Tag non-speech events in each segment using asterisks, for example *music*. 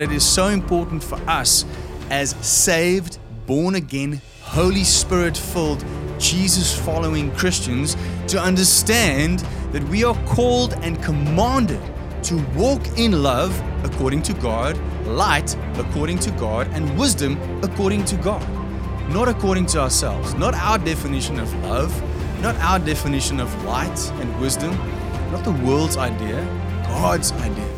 It is so important for us as saved, born again, Holy Spirit filled, Jesus following Christians to understand that we are called and commanded to walk in love according to God, light according to God, and wisdom according to God. Not according to ourselves, not our definition of love, not our definition of light and wisdom, not the world's idea, God's idea.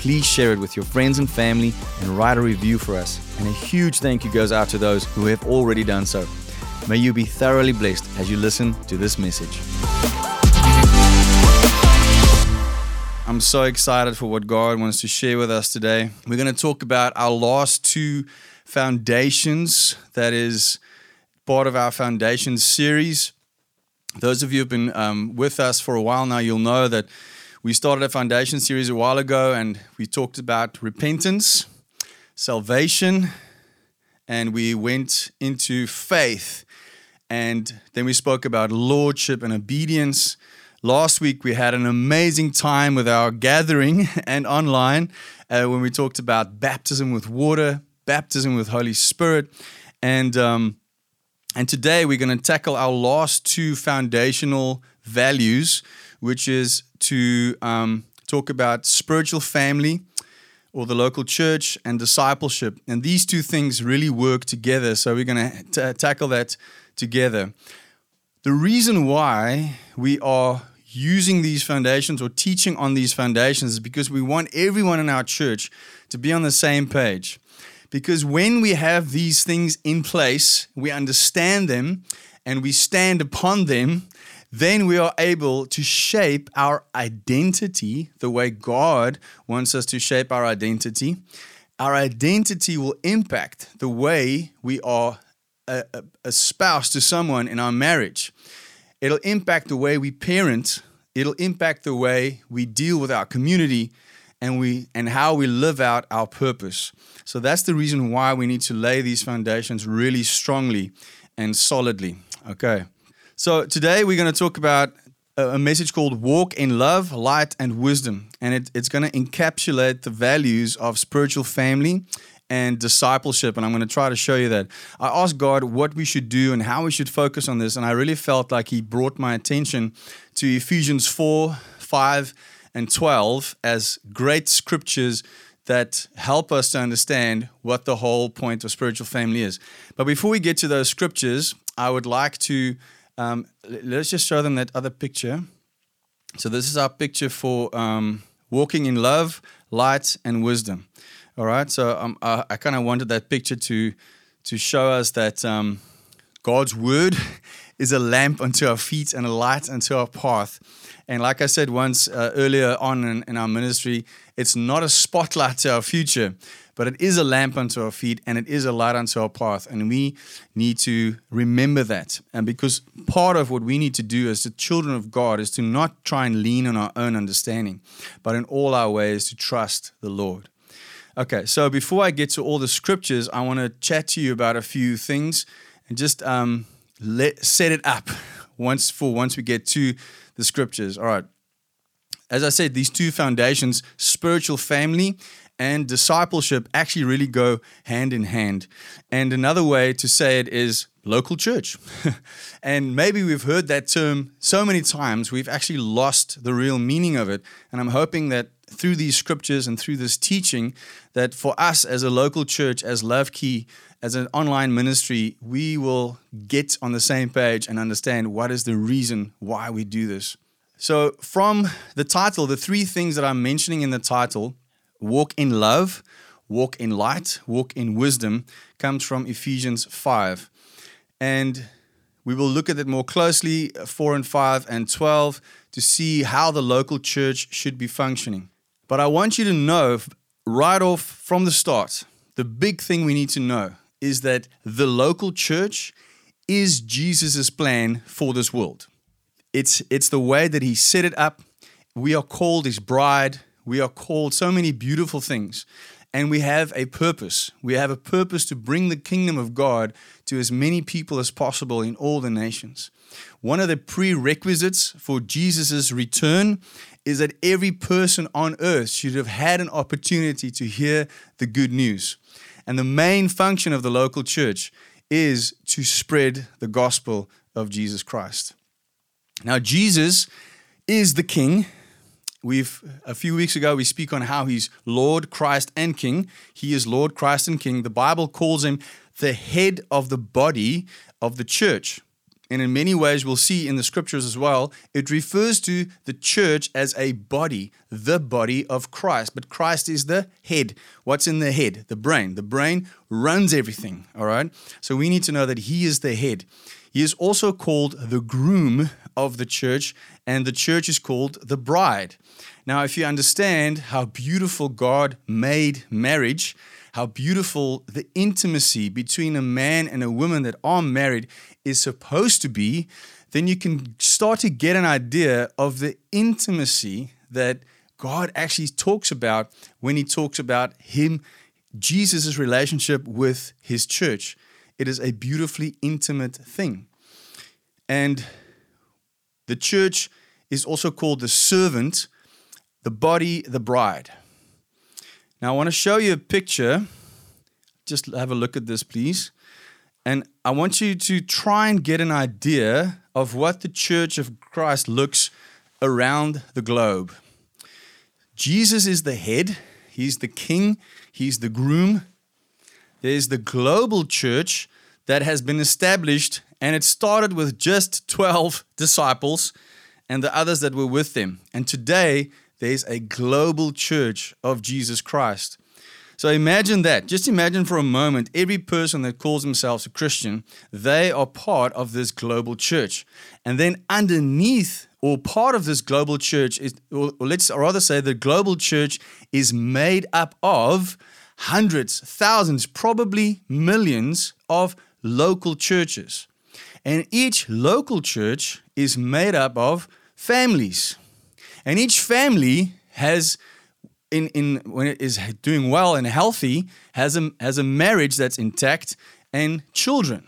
please share it with your friends and family and write a review for us. And a huge thank you goes out to those who have already done so. May you be thoroughly blessed as you listen to this message. I'm so excited for what God wants to share with us today. We're going to talk about our last two foundations, that is part of our foundations series. Those of you who have been um, with us for a while now, you'll know that we started a foundation series a while ago and we talked about repentance, salvation, and we went into faith. And then we spoke about lordship and obedience. Last week we had an amazing time with our gathering *laughs* and online uh, when we talked about baptism with water, baptism with Holy Spirit, and um, and today we're going to tackle our last two foundational values, which is to um, talk about spiritual family or the local church and discipleship. And these two things really work together. So we're going to tackle that together. The reason why we are using these foundations or teaching on these foundations is because we want everyone in our church to be on the same page. Because when we have these things in place, we understand them and we stand upon them, then we are able to shape our identity the way God wants us to shape our identity. Our identity will impact the way we are uh, uh, a, a, a spouse to someone in our marriage. It'll impact the way we parent, it'll impact the way we deal with our community and we and how we live out our purpose. So that's the reason why we need to lay these foundations really strongly and solidly. Okay. So today we're going to talk about a message called Walk in Love, Light, and Wisdom. And it, it's going to encapsulate the values of spiritual family and discipleship. And I'm going to try to show you that. I asked God what we should do and how we should focus on this. And I really felt like He brought my attention to Ephesians 4, 5, and 12 as great scriptures that help us to understand what the whole point of spiritual family is. But before we get to those scriptures, I would like to um, let's just show them that other picture. So this is our picture for um, walking in love, light, and wisdom. All right. So um, I, I kind of wanted that picture to to show us that um, God's word *laughs* is a lamp unto our feet and a light unto our path. And like I said once uh, earlier on in, in our ministry, it's not a spotlight to our future but it is a lamp unto our feet and it is a light unto our path. And we need to remember that. And because part of what we need to do as the children of God is to not try and lean on our own understanding, but in all our ways to trust the Lord. Okay, so before I get to all the scriptures, I want to chat to you about a few things and just um, let, set it up *laughs* once for once we get to the scriptures. All right. As I said, these two foundations, spiritual family and discipleship actually really go hand in hand. And another way to say it is local church. *laughs* and maybe we've heard that term so many times, we've actually lost the real meaning of it. And I'm hoping that through these scriptures and through this teaching, that for us as a local church, as Love Key, as an online ministry, we will get on the same page and understand what is the reason why we do this. So, from the title, the three things that I'm mentioning in the title, walk in love, walk in light, walk in wisdom comes from Ephesians 5. And we will look at it more closely, uh, 4 and 5 and 12, to see how the local church should be functioning. But I want you to know right off from the start, the big thing we need to know is that the local church is Jesus' plan for this world. It's, it's the way that he set it up. We are called his bride. We are called so many beautiful things. And we have a purpose. We have a purpose to bring the kingdom of God to as many people as possible in all the nations. One of the prerequisites for Jesus' return is that every person on earth should have had an opportunity to hear the good news. And the main function of the local church is to spread the gospel of Jesus Christ. Now, Jesus is the King. We've a few weeks ago we speak on how he's Lord, Christ, and King. He is Lord, Christ, and King. The Bible calls him the head of the body of the church. And in many ways, we'll see in the scriptures as well, it refers to the church as a body, the body of Christ. But Christ is the head. What's in the head? The brain. The brain runs everything, all right? So we need to know that He is the head. He is also called the groom of the church, and the church is called the bride. Now, if you understand how beautiful God made marriage, how beautiful the intimacy between a man and a woman that are married is supposed to be, then you can start to get an idea of the intimacy that God actually talks about when he talks about him, Jesus' relationship with his church. It is a beautifully intimate thing. And the church is also called the servant, the body, the bride. Now, I want to show you a picture. Just have a look at this, please. And I want you to try and get an idea of what the church of Christ looks around the globe. Jesus is the head, he's the king, he's the groom. There's the global church that has been established, and it started with just 12 disciples and the others that were with them. And today, there's a global church of Jesus Christ. So imagine that. Just imagine for a moment every person that calls themselves a Christian, they are part of this global church. And then underneath or part of this global church is, or let's rather say, the global church is made up of hundreds, thousands, probably millions of local churches. And each local church is made up of families. And each family has in, in when it is doing well and healthy has a has a marriage that's intact and children.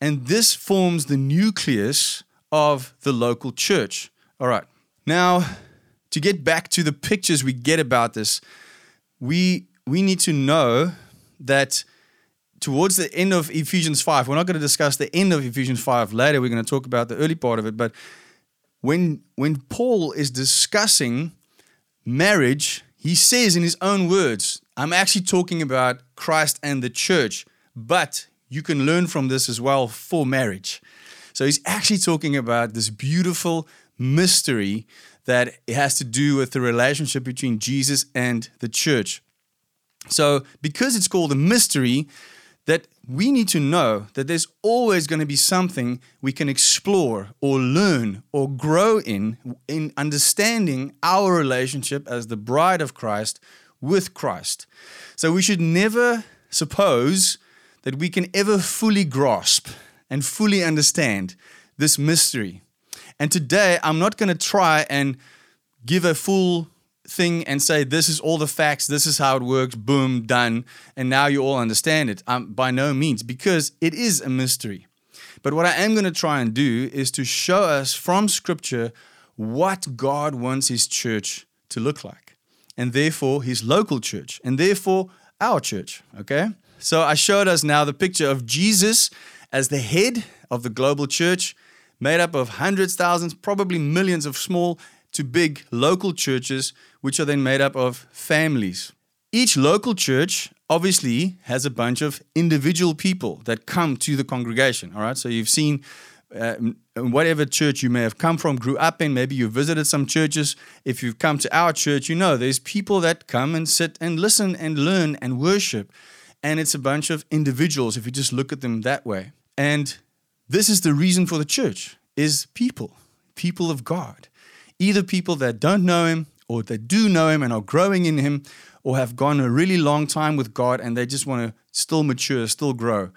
And this forms the nucleus of the local church. All right. Now, to get back to the pictures we get about this, we we need to know that towards the end of Ephesians 5, we're not going to discuss the end of Ephesians 5 later, we're going to talk about the early part of it, but when when Paul is discussing marriage, he says in his own words, I'm actually talking about Christ and the church, but you can learn from this as well for marriage. So he's actually talking about this beautiful mystery that it has to do with the relationship between Jesus and the church. So, because it's called a mystery, that we need to know that there's always going to be something we can explore or learn or grow in in understanding our relationship as the bride of Christ with Christ. So we should never suppose that we can ever fully grasp and fully understand this mystery. And today I'm not going to try and give a full thing and say this is all the facts. This is how it works. Boom done. And now you all understand it. Um, by no means because it is a mystery. But what i am going to try and do is to show us from scripture what god wants his church to look like and therefore his local church and therefore our church okay? So i showed us now the picture of jesus as the head of the global church made up of hundreds thousands probably millions of small to big local churches, which are then made up of families. Each local church obviously has a bunch of individual people that come to the congregation. All right, so you've seen uh, whatever church you may have come from, grew up in, maybe you visited some churches. If you've come to our church, you know there's people that come and sit and listen and learn and worship. And it's a bunch of individuals if you just look at them that way. And this is the reason for the church is people, people of God either people that don't know him or that do know Him and are growing in Him, or have gone a really long time with God and they just want to still mature, still grow.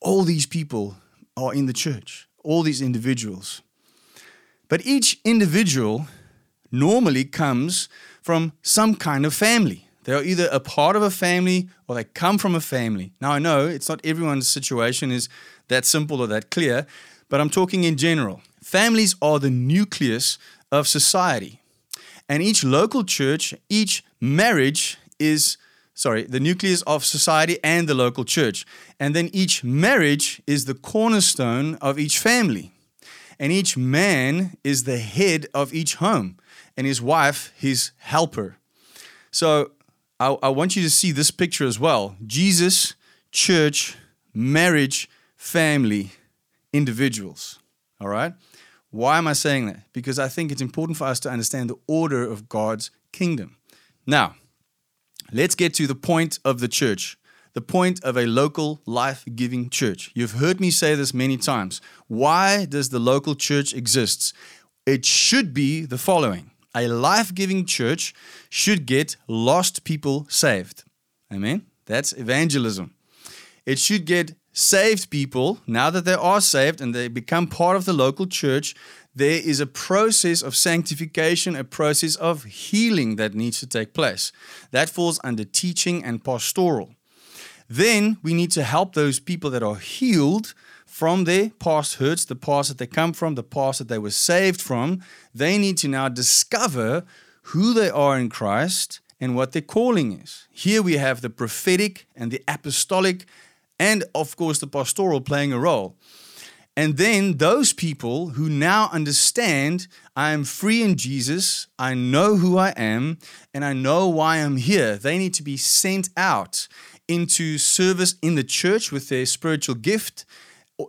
All these people are in the church, all these individuals. But each individual normally comes from some kind of family. They are either a part of a family or they come from a family. Now, I know it's not everyone's situation is that simple or that clear, but I'm talking in general. Families are the nucleus of society. And each local church, each marriage is, sorry, the nucleus of society and the local church. And then each marriage is the cornerstone of each family. And each man is the head of each home, and his wife his helper. So I, I want you to see this picture as well Jesus, church, marriage, family, individuals. All right? Why am I saying that? Because I think it's important for us to understand the order of God's kingdom. Now, let's get to the point of the church, the point of a local life giving church. You've heard me say this many times. Why does the local church exist? It should be the following a life giving church should get lost people saved. Amen? That's evangelism. It should get saved people, now that they are saved and they become part of the local church, there is a process of sanctification, a process of healing that needs to take place. That falls under teaching and pastoral. Then we need to help those people that are healed from their past hurts, the past that they come from, the past that they were saved from. They need to now discover who they are in Christ and what their calling is. Here we have the prophetic and the apostolic and of course the pastoral playing a role. And then those people who now understand I am free in Jesus, I know who I am, and I know why I'm here, they need to be sent out into service in the church with their spiritual gift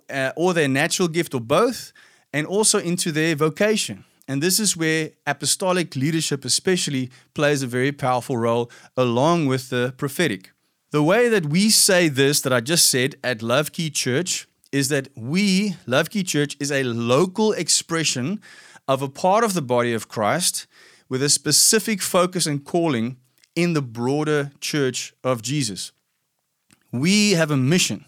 uh, or their natural gift or both, and also into their vocation. And this is where apostolic leadership, especially, plays a very powerful role along with the prophetic. The way that we say this, that I just said at Love Key Church, is that we, Love Key Church, is a local expression of a part of the body of Christ with a specific focus and calling in the broader church of Jesus. We have a mission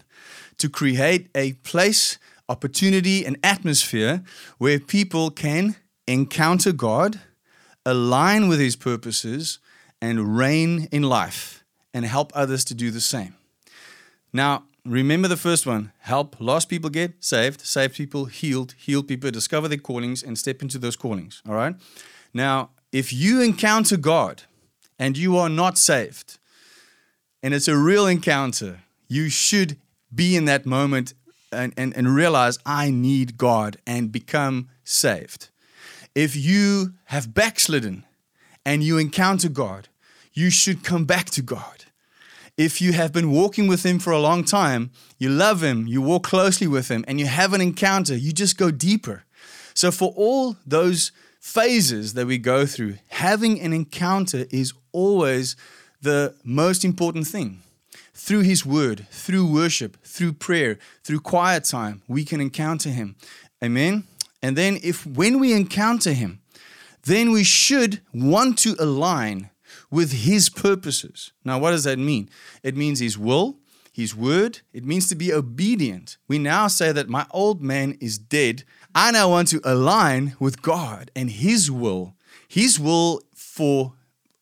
to create a place, opportunity, and atmosphere where people can encounter God, align with His purposes, and reign in life and help others to do the same. Now, remember the first one help lost people get saved, save people healed, heal people, discover their callings, and step into those callings. All right? Now, if you encounter God and you are not saved, and it's a real encounter, you should be in that moment and, and, and realize I need God and become saved. If you have backslidden and you encounter God, you should come back to God if you have been walking with Him for a long time, you love Him, you walk closely with Him, and you have an encounter, you just go deeper. So, for all those phases that we go through, having an encounter is always the most important thing. Through His Word, through worship, through prayer, through quiet time, we can encounter Him. Amen. And then, if when we encounter Him, then we should want to align with His purposes. Now, what does that mean? It means His will, His word. It means to be obedient. We now say that my old man is dead. I now want to align with God and His will, His will for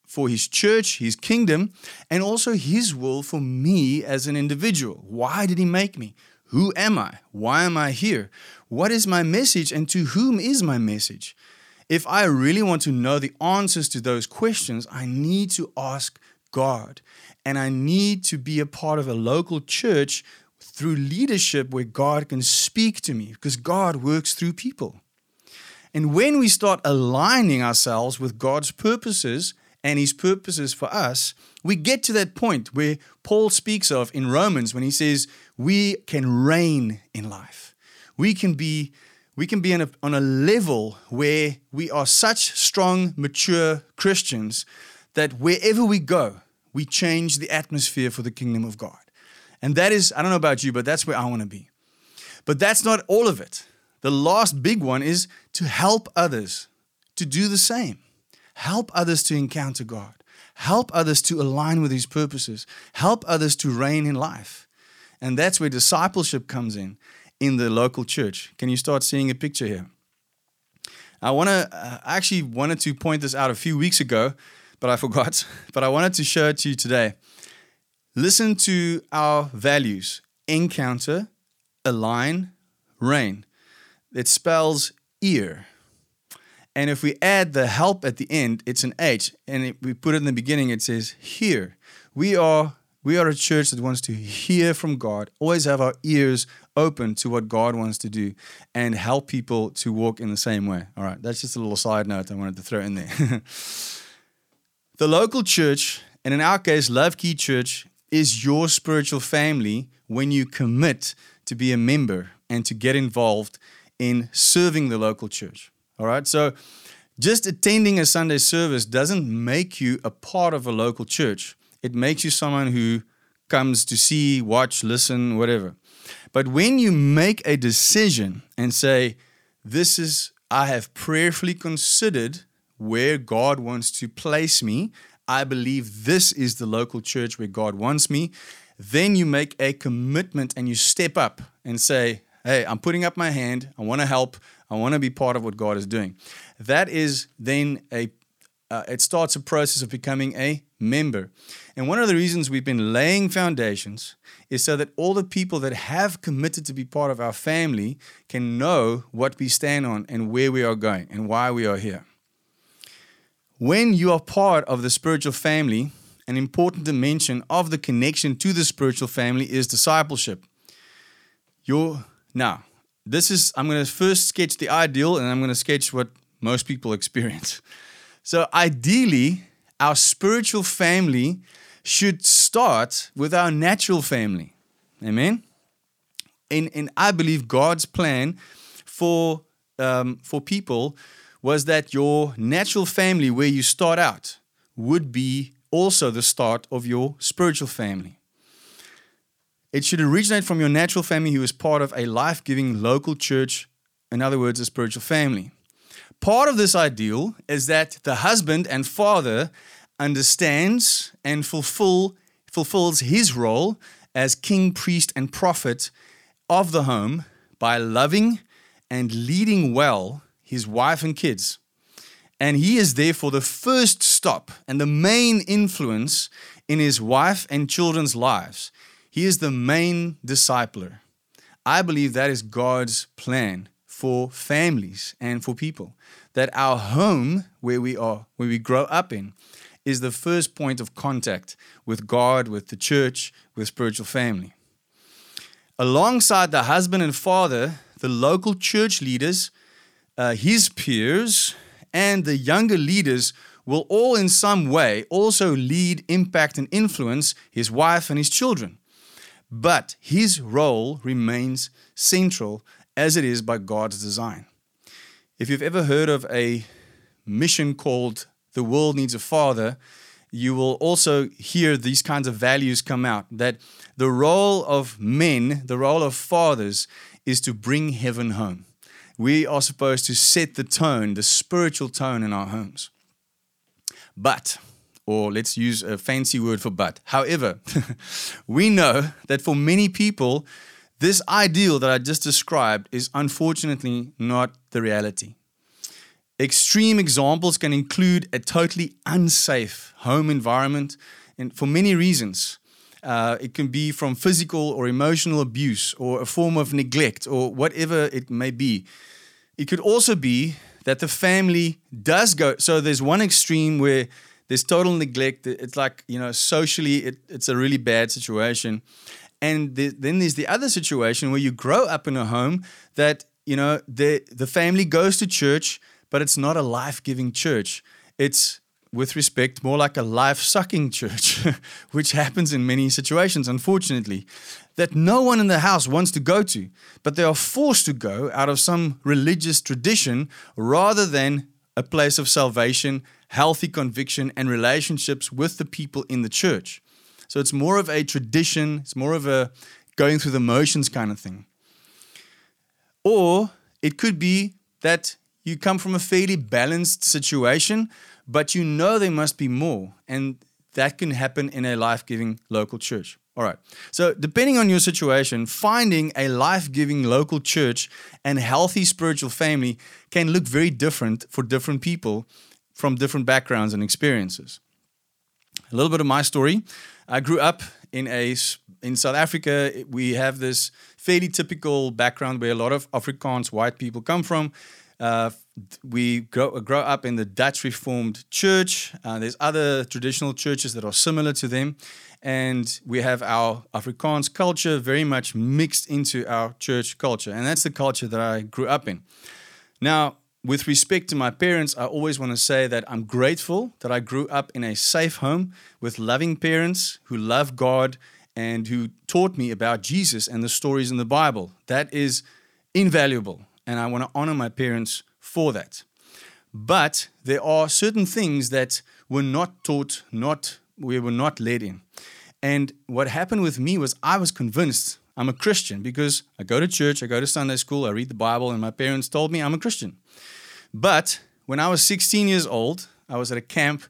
for his church, his kingdom, and also his will for me as an individual. Why did he make me? Who am I? Why am I here? What is my message and to whom is my message? If I really want to know the answers to those questions, I need to ask God. And I need to be a part of a local church through leadership where God can speak to me because God works through people. And when we start aligning ourselves with God's purposes and His purposes for us, we get to that point where Paul speaks of in Romans when he says, We can reign in life. We can be we can be a, on a level where we are such strong, mature Christians that wherever we go, we change the atmosphere for the kingdom of God. And that is, I don't know about you, but that's where I want to be. But that's not all of it. The last big one is to help others to do the same. help others to encounter God, help others to align with His purposes, help others to reign in life. And that's where discipleship comes in in the local church. Can you start seeing a picture here? I want to uh, actually wanted to point this out a few weeks ago, but I forgot. *laughs* But I wanted to show it to you today. Listen to our values encounter, align, reign. It spells ear. And if we add the help at the end, it's an H. And if we put it in the beginning, it says here. We are we are a church that wants to hear from God, always have our ears open to what God wants to do, and help people to walk in the same way. All right, that's just a little side note I wanted to throw in there. *laughs* the local church, and in our case, Love Key Church, is your spiritual family when you commit to be a member and to get involved in serving the local church. All right, so just attending a Sunday service doesn't make you a part of a local church. It makes you someone who comes to see, watch, listen, whatever. But when you make a decision and say, This is, I have prayerfully considered where God wants to place me, I believe this is the local church where God wants me, then you make a commitment and you step up and say, Hey, I'm putting up my hand. I want to help. I want to be part of what God is doing. That is then a uh, it starts a process of becoming a member. And one of the reasons we've been laying foundations is so that all the people that have committed to be part of our family can know what we stand on and where we are going and why we are here. When you are part of the spiritual family, an important dimension of the connection to the spiritual family is discipleship. Your now, this is I'm going to first sketch the ideal and I'm going to sketch what most people *laughs* experience. So, ideally, our spiritual family should start with our natural family. Amen? And, and I believe God's plan for, um, for people was that your natural family, where you start out, would be also the start of your spiritual family. It should originate from your natural family who is part of a life giving local church, in other words, a spiritual family. Part of this ideal is that the husband and father understands and fulfill, fulfills his role as king, priest, and prophet of the home by loving and leading well his wife and kids. And he is therefore the first stop and the main influence in his wife and children's lives. He is the main discipler. I believe that is God's plan for families and for people. That our home, where we are, where we grow up in, is the first point of contact with God, with the church, with spiritual family. Alongside the husband and father, the local church leaders, uh, his peers, and the younger leaders will all in some way also lead, impact, and influence his wife and his children. But his role remains central as it is by God's design. If you've ever heard of a mission called The World Needs a Father, you will also hear these kinds of values come out that the role of men, the role of fathers, is to bring heaven home. We are supposed to set the tone, the spiritual tone in our homes. But, or let's use a fancy word for but. However, *laughs* we know that for many people, this ideal that I just described is unfortunately not the reality. Extreme examples can include a totally unsafe home environment, and for many reasons. Uh, it can be from physical or emotional abuse or a form of neglect or whatever it may be. It could also be that the family does go. So there's one extreme where there's total neglect. It's like, you know, socially, it, it's a really bad situation. And the, then there's the other situation where you grow up in a home that, you know, the, the family goes to church, but it's not a life giving church. It's, with respect, more like a life sucking *laughs* church, which happens in many situations, unfortunately, that no one in the house wants to go to, but they are forced to go out of some religious tradition rather than a place of salvation, healthy conviction, and relationships with the people in the church. So it's more of a tradition, it's more of a going through the motions kind of thing. Or it could be that you come from a fairly balanced situation, but you know there must be more. And that can happen in a life giving local church. All right. So, depending on your situation, finding a life giving local church and healthy spiritual family can look very different for different people from different backgrounds and experiences. A little bit of my story. I grew up in a in South Africa. We have this fairly typical background where a lot of Afrikaans white people come from. Uh, we grow, grow up in the Dutch Reformed Church. Uh, there's other traditional churches that are similar to them. And we have our Afrikaans culture very much mixed into our church culture. And that's the culture that I grew up in. Now, with respect to my parents, I always want to say that I'm grateful that I grew up in a safe home with loving parents who love God and who taught me about Jesus and the stories in the Bible. That is invaluable. And I want to honor my parents for that. But there are certain things that were not taught, not we were not led in. And what happened with me was I was convinced I'm a Christian because I go to church, I go to Sunday school, I read the Bible, and my parents told me I'm a Christian. But when I was 16 years old, I was at a camp,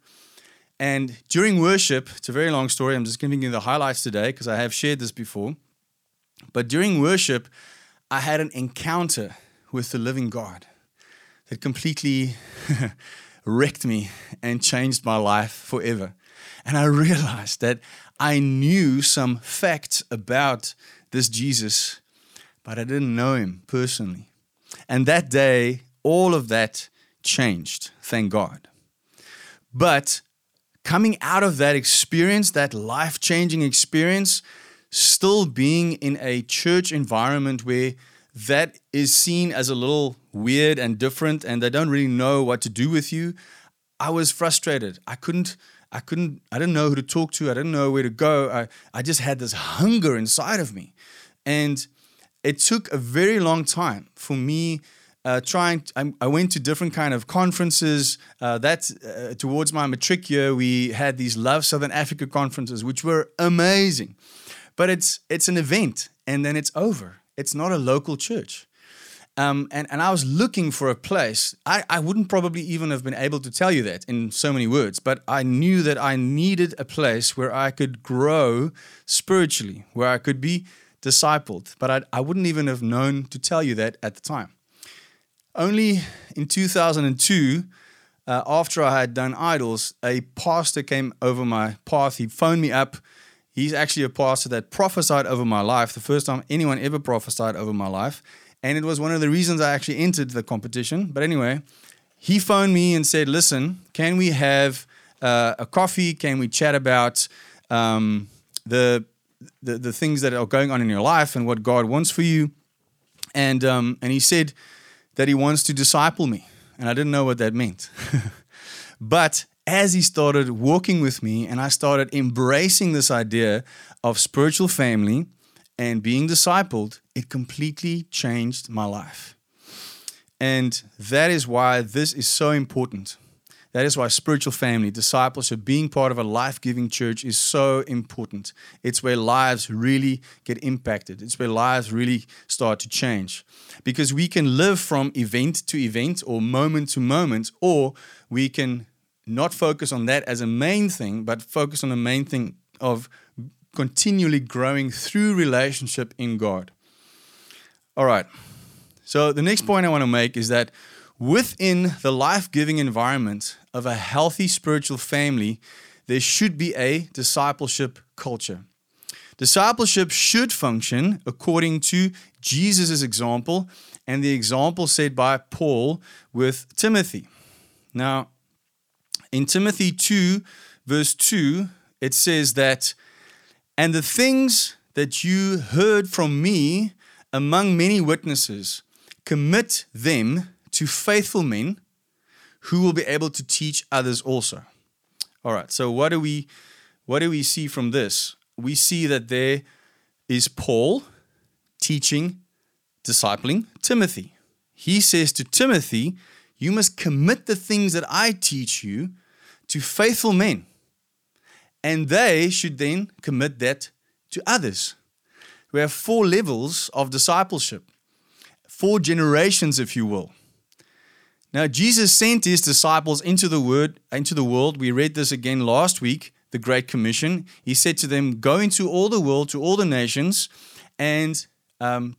and during worship, it's a very long story, I'm just giving you the highlights today because I have shared this before. But during worship, I had an encounter with the living God that completely *laughs* wrecked me and changed my life forever. And I realized that I knew some facts about this Jesus, but I didn't know him personally. And that day, all of that changed, thank God. But coming out of that experience, that life changing experience, still being in a church environment where that is seen as a little weird and different and they don't really know what to do with you, I was frustrated. I couldn't I couldn't, I didn't know who to talk to. I didn't know where to go. I, I just had this hunger inside of me. And it took a very long time for me uh, trying, I, I, went to different kind of conferences. Uh, that uh, towards my matric year, we had these Love Southern Africa conferences, which were amazing. But it's, it's an event and then it's over. It's not a local church. Um, and, and I was looking for a place. I, I wouldn't probably even have been able to tell you that in so many words, but I knew that I needed a place where I could grow spiritually, where I could be discipled. But I, I wouldn't even have known to tell you that at the time. Only in 2002, uh, after I had done idols, a pastor came over my path. He phoned me up. He's actually a pastor that prophesied over my life, the first time anyone ever prophesied over my life and it was one of the reasons I actually entered the competition. But anyway, he phoned me and said, "Listen, can we have uh, a coffee? Can we chat about um, the, the the things that are going on in your life and what God wants for you?" And um, and he said that he wants to disciple me, and I didn't know what that meant. *laughs* but as he started walking with me, and I started embracing this idea of spiritual family and being discipled, it completely changed my life. And that is why this is so important. That is why spiritual family, discipleship, being part of a life giving church is so important. It's where lives really get impacted, it's where lives really start to change. Because we can live from event to event or moment to moment, or we can not focus on that as a main thing, but focus on the main thing of continually growing through relationship in God. All right. So, the next point I want to make is that within the life giving environment of a healthy spiritual family, there should be a discipleship culture. Discipleship should function according to Jesus' example and the example set by Paul with Timothy. Now, in Timothy 2, verse 2, it says that and the things that you heard from me among many witnesses, commit them to faithful men who will be able to teach others also. All right, so what do we what do we see from this? We see that there is Paul teaching, discipling Timothy. He says to Timothy, You must commit the things that I teach you to faithful men and they should then commit that to others. We have four levels of discipleship, four generations, if you will. Now, Jesus sent his disciples into the word, into the world. We read this again last week, the Great Commission. He said to them, Go into all the world, to all the nations, and um,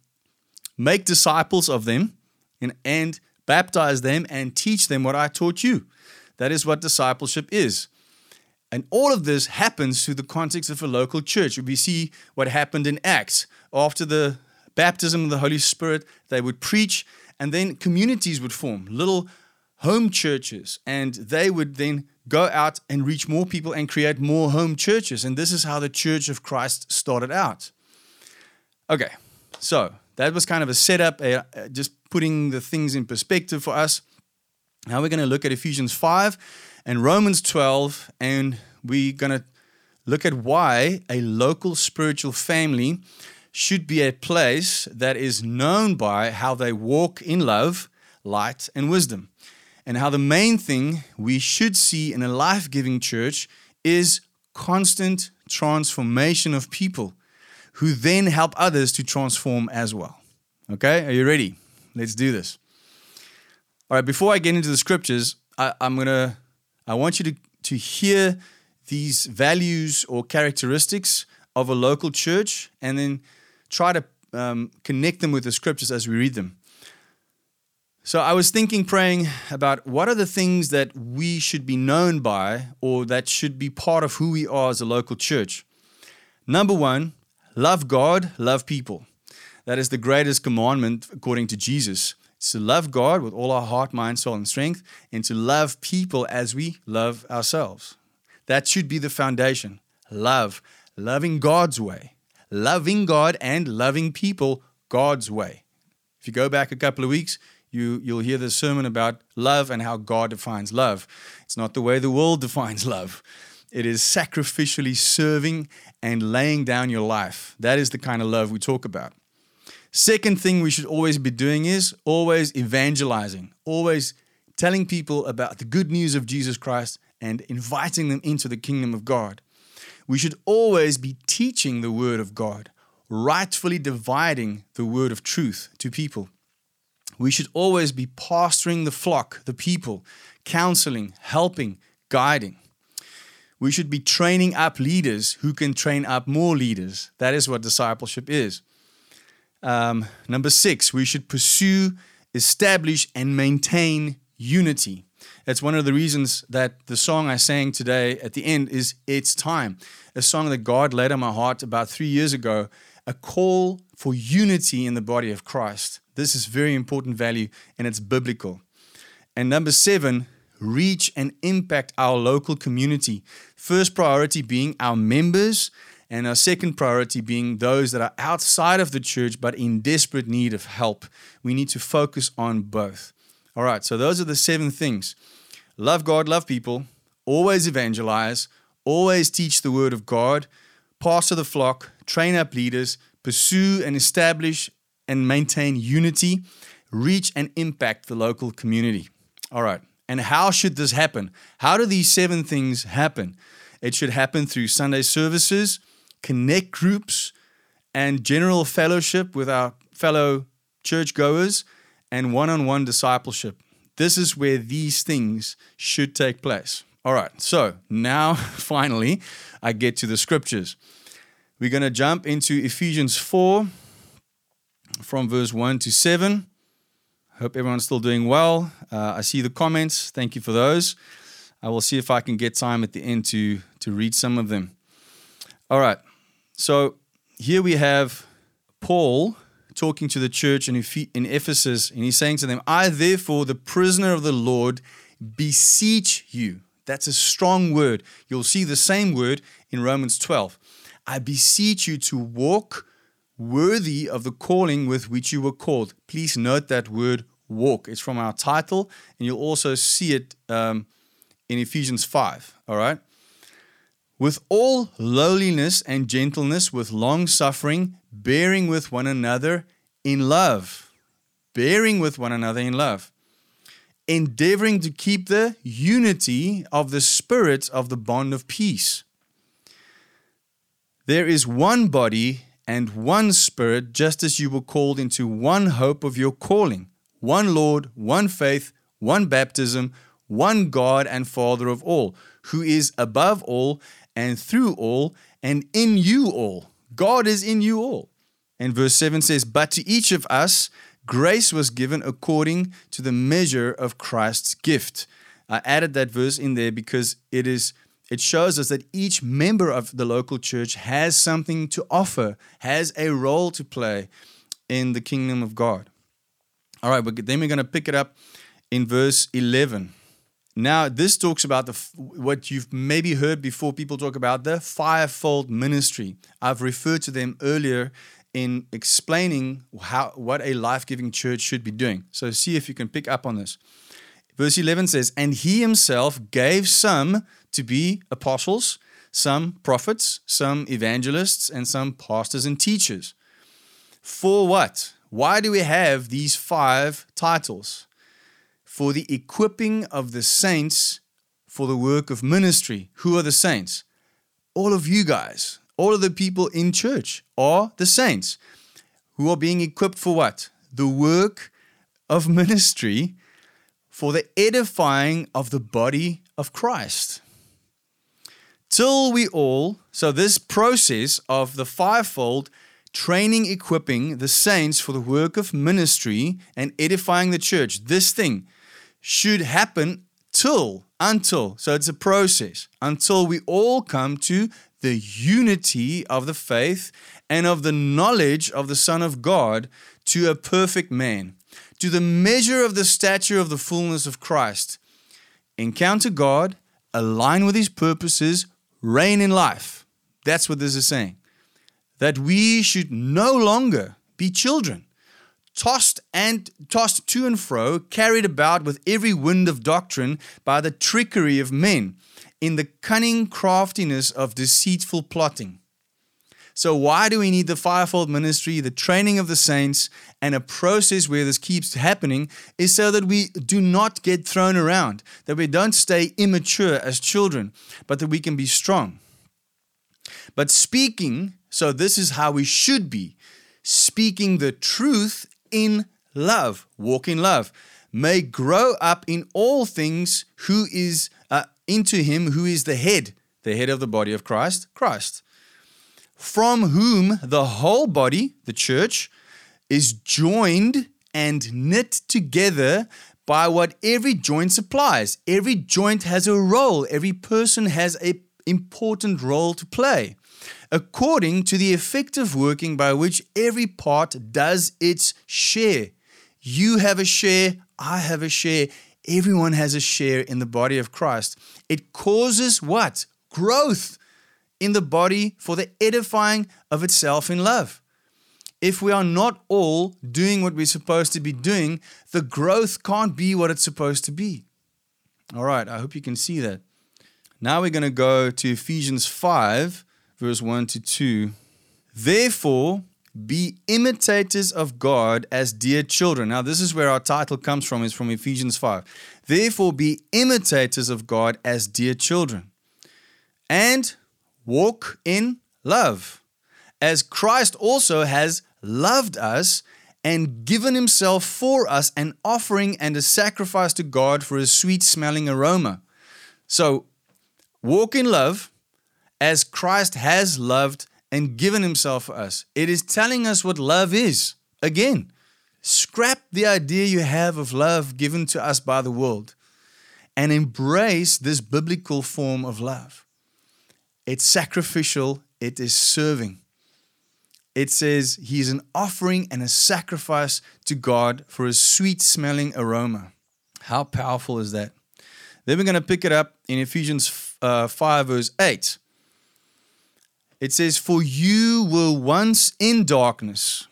make disciples of them, and, and baptize them, and teach them what I taught you. That is what discipleship is. And all of this happens through the context of a local church. We see what happened in Acts. After the baptism of the Holy Spirit, they would preach, and then communities would form, little home churches, and they would then go out and reach more people and create more home churches. And this is how the Church of Christ started out. Okay, so that was kind of a setup, just putting the things in perspective for us. Now we're going to look at Ephesians 5 and Romans 12, and we're going to look at why a local spiritual family should be a place that is known by how they walk in love, light, and wisdom. And how the main thing we should see in a life giving church is constant transformation of people who then help others to transform as well. Okay, are you ready? Let's do this. All right, before I get into the scriptures, I, am gonna I want you to, to hear these values or characteristics of a local church and then try to um, connect them with the scriptures as we read them. So I was thinking, praying about what are the things that we should be known by or that should be part of who we are as a local church. Number one, love God, love people. That is the greatest commandment according to Jesus to love God with all our heart, mind, soul, and strength, and to love people as we love ourselves. That should be the foundation. Love, loving God's way, loving God and loving people God's way. If you go back a couple of weeks, you, you'll hear the sermon about love and how God defines love. It's not the way the world *laughs* defines love. It is sacrificially serving and laying down your life. That is the kind of love we talk about. Second thing we should always be doing is always evangelizing, always telling people about the good news of Jesus Christ and inviting them into the kingdom of God. We should always be teaching the word of God, rightfully dividing the word of truth to people. We should always be pastoring the flock, the people, counseling, helping, guiding. We should be training up leaders who can train up more leaders. That is what discipleship is. Um, number six, we should pursue, establish, and maintain unity. That's one of the reasons that the song I sang today at the end is It's Time, a song that God laid on my heart about three years ago, a call for unity in the body of Christ. This is very important value and it's biblical. And number seven, reach and impact our local community. First priority being our members and our second priority being those that are outside of the church but in desperate need of help. We need to focus on both. All right, so those are the seven things love God, love people, always evangelize, always teach the word of God, pastor the flock, train up leaders, pursue and establish and maintain unity, reach and impact the local community. All right, and how should this happen? How do these seven things happen? It should happen through Sunday services, connect groups, and general fellowship with our fellow churchgoers and one on one discipleship. This is where these things should take place. All right, so now *laughs* finally, I get to the scriptures. We're going to jump into Ephesians 4 from verse 1 to 7. Hope everyone's still doing well. Uh, I see the comments. Thank you for those. I will see if I can get time at the end to, to read some of them. All right. So here we have Paul talking to the church in, Ephesus, and he's saying to them, I, therefore, the prisoner of the Lord, beseech you. That's a strong word. You'll see the same word in Romans 12. I beseech you to walk worthy of the calling with which you were called. Please note that word walk. It's from our title, and you'll also see it um, in Ephesians 5. All right? With all lowliness and gentleness, with long suffering, bearing with one another in love. Bearing with one another in love. Endeavoring to keep the unity of the Spirit of the bond of peace. There is one body and one Spirit, just as you were called into one hope of your calling, one Lord, one faith, one baptism, one God and Father of all, who is above all and through all and in you all. God is in you all. And verse 7 says, But to each of us grace was given according to the measure of Christ's gift. I added that verse in there because it is it shows us that each member of the local church has something to offer, has a role to play in the kingdom of God. All right, then we're going to pick it up in verse 11. Now, this talks about the what you've maybe heard before people talk about the fivefold ministry. I've referred to them earlier in explaining how what a life-giving church should be doing. So see if you can pick up on this. Verse 11 says, "And he himself gave some to be apostles, some prophets, some evangelists, and some pastors and teachers." For what? Why do we have these five titles? For the equipping of the saints for the work of ministry. Who are the saints? All of you guys, all of the people in church are the saints who are being equipped for what? The work of ministry for the edifying of the body of Christ. Till we all, so this process of the fivefold training, equipping the saints for the work of ministry and edifying the church. This thing should happen till, until, so it's a process, until we all come to the unity of the faith and of the knowledge of the Son of God to a perfect man, to the measure of the stature of the fullness of Christ. Encounter God, align with his purposes, reign in life. That's what this is saying. That we should no longer be children, tossed and tossed to and fro, carried about with every wind of doctrine by the trickery of men, in the cunning craftiness of deceitful plotting. So, why do we need the fivefold ministry, the training of the saints, and a process where this keeps happening? Is so that we do not get thrown around, that we don't stay immature as children, but that we can be strong. But speaking so, this is how we should be speaking the truth in love, walk in love, may grow up in all things who is uh, into him who is the head, the head of the body of Christ, Christ, from whom the whole body, the church, is joined and knit together by what every joint supplies. Every joint has a role, every person has an important role to play according to the effective working by which every part does its share. You have a share, I have a share, everyone has a share in the body of Christ. It causes what? Growth in the body for the edifying of itself in love. If we are not all doing what we're supposed to be doing, the growth can't be what it's supposed to be. All right, I hope you can see that. Now we're going to go to Ephesians 5, verse 1 to 2. Therefore, be imitators of God as dear children. Now, this is where our title comes from, is from Ephesians 5. Therefore, be imitators of God as dear children, and walk in love, as Christ also has loved us and given himself for us, an offering and a sacrifice to God for a sweet smelling aroma. So, walk in love as Christ has loved and given himself for us. It is telling us what love is. Again, scrap the idea you have of love given to us by the world and embrace this biblical form of love. It's sacrificial, it is serving. It says he is an offering and a sacrifice to God for a sweet smelling aroma. How powerful is that? Then we're going to pick it up in Ephesians uh, 5, verse 8. It says, For you were once in darkness,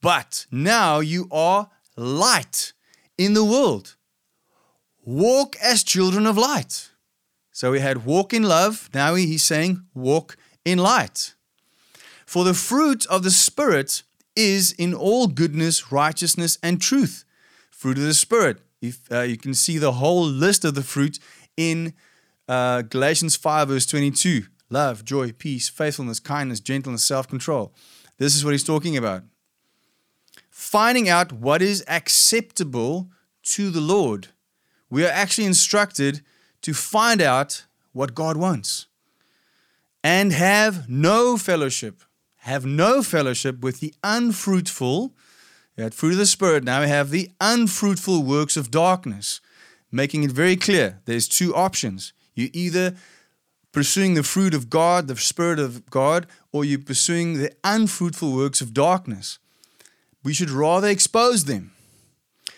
but now you are light in the world. Walk as children of light. So we had walk in love. Now he's saying walk in light. For the fruit of the Spirit is in all goodness, righteousness, and truth. Fruit of the Spirit. If uh, you can see the whole list of the fruit in uh, Galatians 5, verse 22 love, joy, peace, faithfulness, kindness, gentleness, self control. This is what he's talking about. Finding out what is acceptable to the Lord. we are actually instructed to find out what God wants and have no fellowship. Have no fellowship with the unfruitful. Had fruit of the Spirit. Now we have the unfruitful works of darkness, making it very clear there's two options. You either pursuing the fruit of God, the Spirit of God, or you're pursuing the unfruitful works of darkness. We should rather expose them.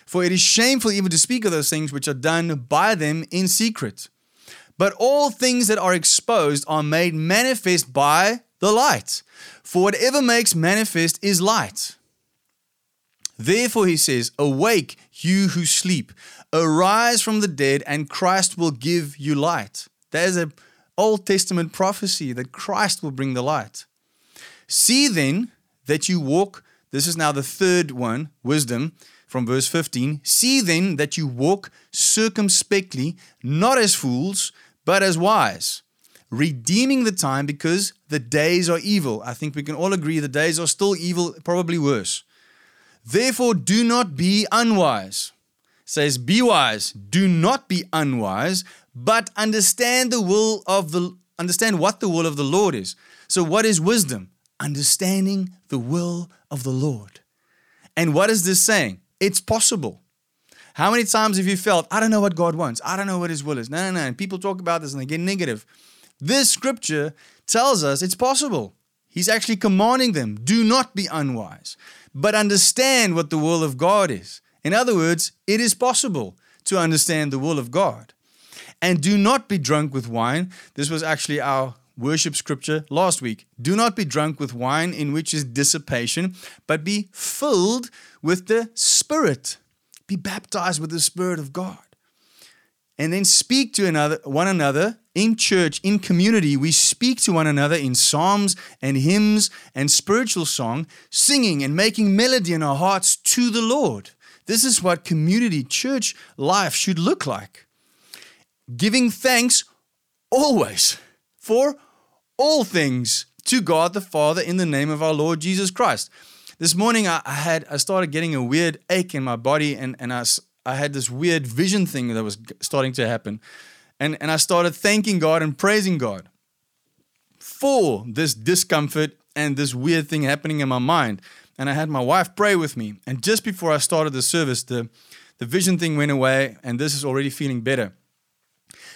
For it is shameful even to speak of those things which are done by them in secret. But all things that are exposed are made manifest by the light. For whatever makes manifest is light. Therefore, he says, Awake, you who sleep, arise from the dead, and Christ will give you light. There's an Old Testament prophecy that Christ will bring the light. See then that you walk, this is now the third one, wisdom from verse 15. See then that you walk circumspectly, not as fools, but as wise, redeeming the time because the days are evil. I think we can all agree the days are still evil, probably worse. Therefore, do not be unwise. Says, Be wise, do not be unwise, but understand the will of the understand what the will of the Lord is. So, what is wisdom? Understanding the will of the Lord. And what is this saying? It's possible. How many times have you felt, I don't know what God wants? I don't know what His will is? No, no, no. And people talk about this and they get negative. This scripture tells us it's possible. He's actually commanding them do not be unwise, but understand what the will of God is. In other words, it is possible to understand the will of God. And do not be drunk with wine. This was actually our worship scripture last week. Do not be drunk with wine, in which is dissipation, but be filled with the Spirit be baptized with the Spirit of God. And then speak to another, one another in church, in community. We speak to one another in psalms and hymns and spiritual song, singing and making melody in our hearts to the Lord. This is what community church life should look like. Giving thanks always for all things to God the Father in the name of our Lord Jesus Christ. This morning I, had I started getting a weird ache in my body and, and I, I had this weird vision thing that was starting to happen. And, and I started thanking God and praising God for this discomfort and this weird thing happening in my mind. And I had my wife pray with me. And just before I started the service, the, the vision thing went away, and this is already feeling better.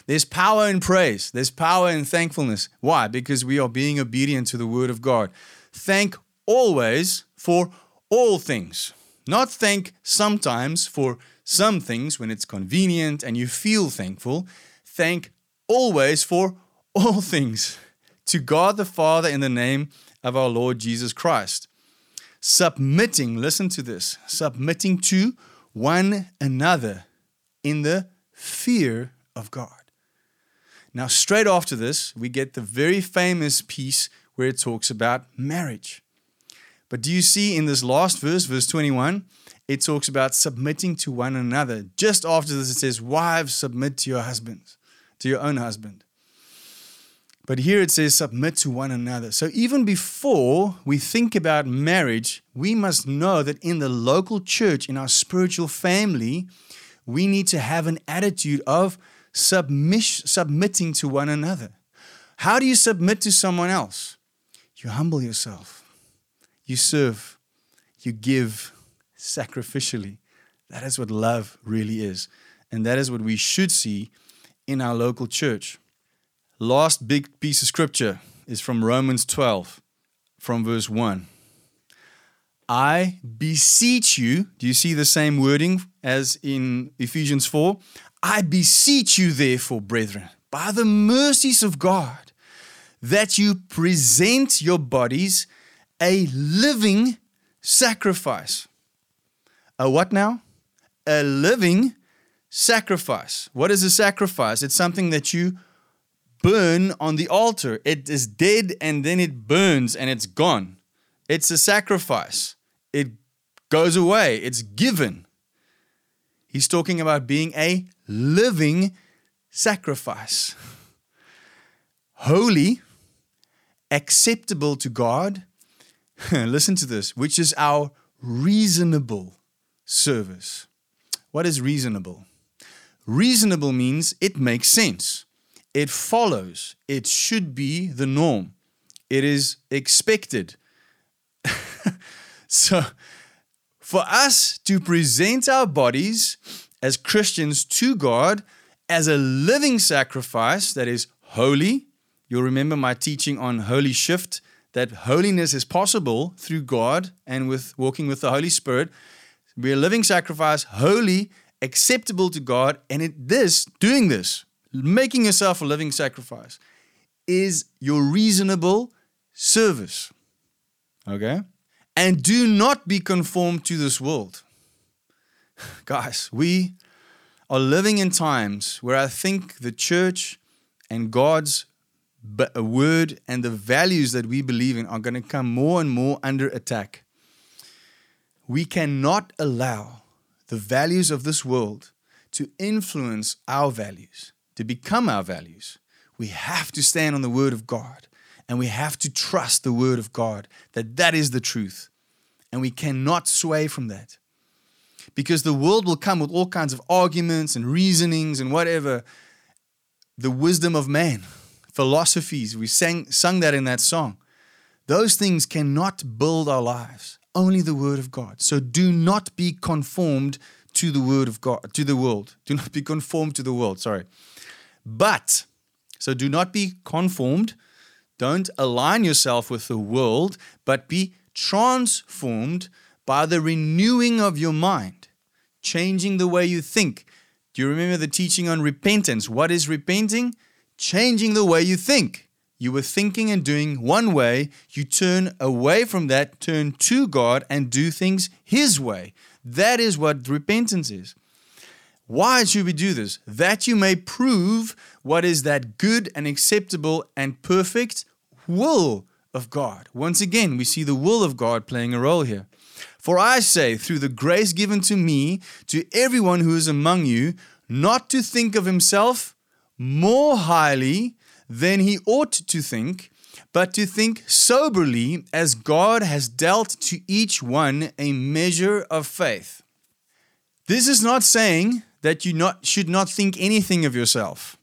There's power in praise, there's power in thankfulness. Why? Because we are being obedient to the word of God. Thank always for all things. Not thank sometimes for some things when it's convenient and you feel thankful. Thank always for all things to God the Father in the name of our Lord Jesus Christ. Submitting, listen to this, submitting to one another in the fear of God. Now, straight after this, we get the very famous piece where it talks about marriage. But do you see in this last verse, verse 21, it talks about submitting to one another. Just after this, it says, Wives, submit to your husbands, to your own husband. But here it says, submit to one another. So even before we think about marriage, we must know that in the local church, in our spiritual family, we need to have an attitude of submish, submitting to one another. How do you submit to someone else? You humble yourself you serve, you give sacrificially. That is what love really is. And that is what we should see in our local church. Last big piece of scripture is from Romans 12, from verse 1. I beseech you, do you see the same wording as in Ephesians 4? I beseech you, therefore, brethren, by the mercies of God, that you present your bodies a living sacrifice. A what now? A living sacrifice. What is a sacrifice? It's something that you burn on the altar. It is dead and then it burns and it's gone. It's a sacrifice. It goes away, it's given. He's talking about being a living sacrifice. Holy, acceptable to God, *laughs* listen to this, which is our reasonable service. What is reasonable? Reasonable means it makes sense, it follows, it should be the norm, it is expected. *laughs* so, for us to present our bodies as Christians to God as a living sacrifice that is holy, you'll remember my teaching on holy shift that holiness is possible through God and with walking with the Holy Spirit. We're a living sacrifice, holy, acceptable to God, and it, this, doing this, making yourself a living sacrifice, is your reasonable service. Okay? And do not be conformed to this world. Guys, we are living in times where I think the church and God's a uh, word and the values that we believe in are going to come more and more under attack. We cannot allow the values of this world to influence our values, to become our values. We have to stand on the word of God and we have to trust the word of God that that is the truth. And we cannot sway from that. Because the world will come with all kinds of arguments and reasonings and whatever. The wisdom of man philosophies. We sang, sung that in that song. Those things cannot build our lives, only the Word of God. So do not be conformed to the Word of God, to the world. Do not be conformed to the world, sorry. But, so do not be conformed. Don't align yourself with the world, but be transformed by the renewing of your mind, changing the way you think. Do you remember the teaching on repentance? What is repenting? changing the way you think. You were thinking and doing one way, you turn away from that, turn to God, and do things His way. That is what repentance is. Why should we do this? That you may prove what is that good and acceptable and perfect will of God. Once again, we see the will of God playing a role here. For I say, through the grace given to me, to everyone who is among you, not to think of himself more highly than he ought to think, but to think soberly as God has dealt to each one a measure of faith. This is not saying that you not, should not think anything of yourself.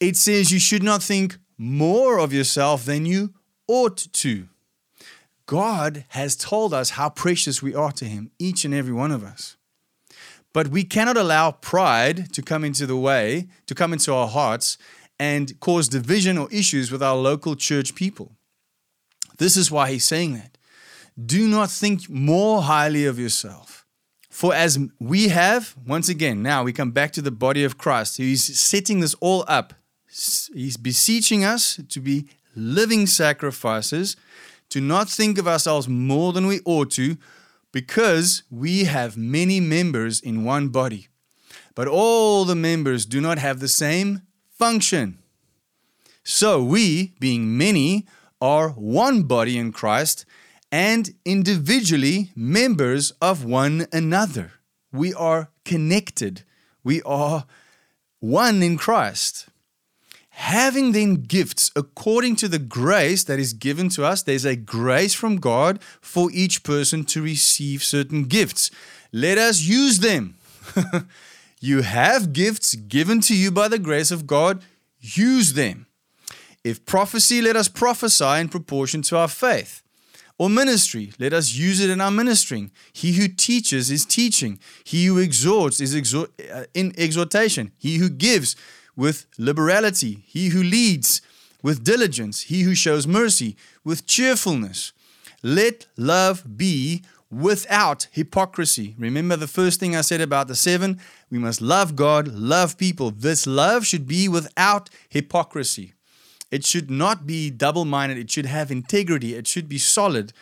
It says you should not think more of yourself than you ought to. God has told us how precious we are to Him, each and every one of us. But we cannot allow pride to come into the way, to come into our hearts and cause division or issues with our local church people. This is why he's saying that. Do not think more highly of yourself. For as we have, once again, now we come back to the body of Christ. He's setting this all up. He's beseeching us to be living sacrifices, to not think of ourselves more than we ought to, because we have many members in one body, but all the members do not have the same function. So we, being many, are one body in Christ and individually members of one another. We are connected. We are one in Christ having then gifts according to the grace that is given to us. There's a grace from God for each person to receive certain gifts. Let us use them. *laughs* you have gifts given to you by the grace of God, use them. If prophecy, let us prophesy in proportion to our faith. Or ministry, let us use it in our ministering. He who teaches is teaching. He who exhorts is uh, in exhortation. He who gives with liberality, he who leads with diligence, he who shows mercy with cheerfulness. Let love be without hypocrisy. Remember the first thing I said about the seven? We must love God, love people. This love should be without hypocrisy. It should not be double minded, it should have integrity, it should be solid.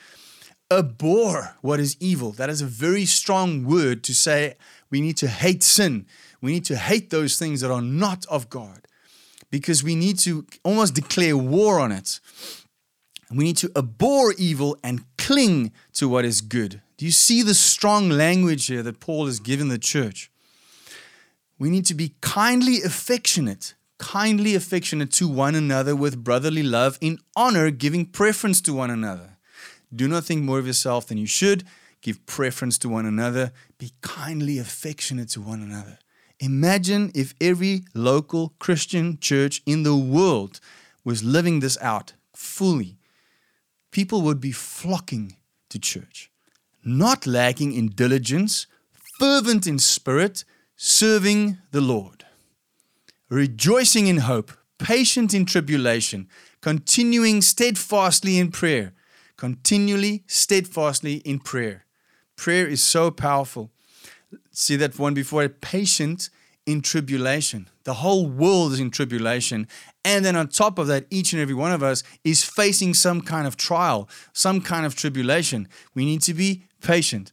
Abhor what is evil. That is a very strong word to say we need to hate sin. We need to hate those things that are not of God because we need to almost declare war on it. We need to abhor evil and cling to what is good. Do you see the strong language here that Paul has given the church? We need to be kindly affectionate, kindly affectionate to one another with brotherly love, in honor, giving preference to one another. Do not think more of yourself than you should. Give preference to one another. Be kindly affectionate to one another Imagine if every local Christian church in the world was living this out fully. People would be flocking to church, not lacking in diligence, fervent in spirit, serving the Lord, rejoicing in hope, patient in tribulation, continuing steadfastly in prayer, continually steadfastly in prayer. Prayer is so powerful. See that one before patient in tribulation. The whole world is in tribulation. And then on top of that, each and every one of us is facing some kind of trial, some kind of tribulation. We need to be patient.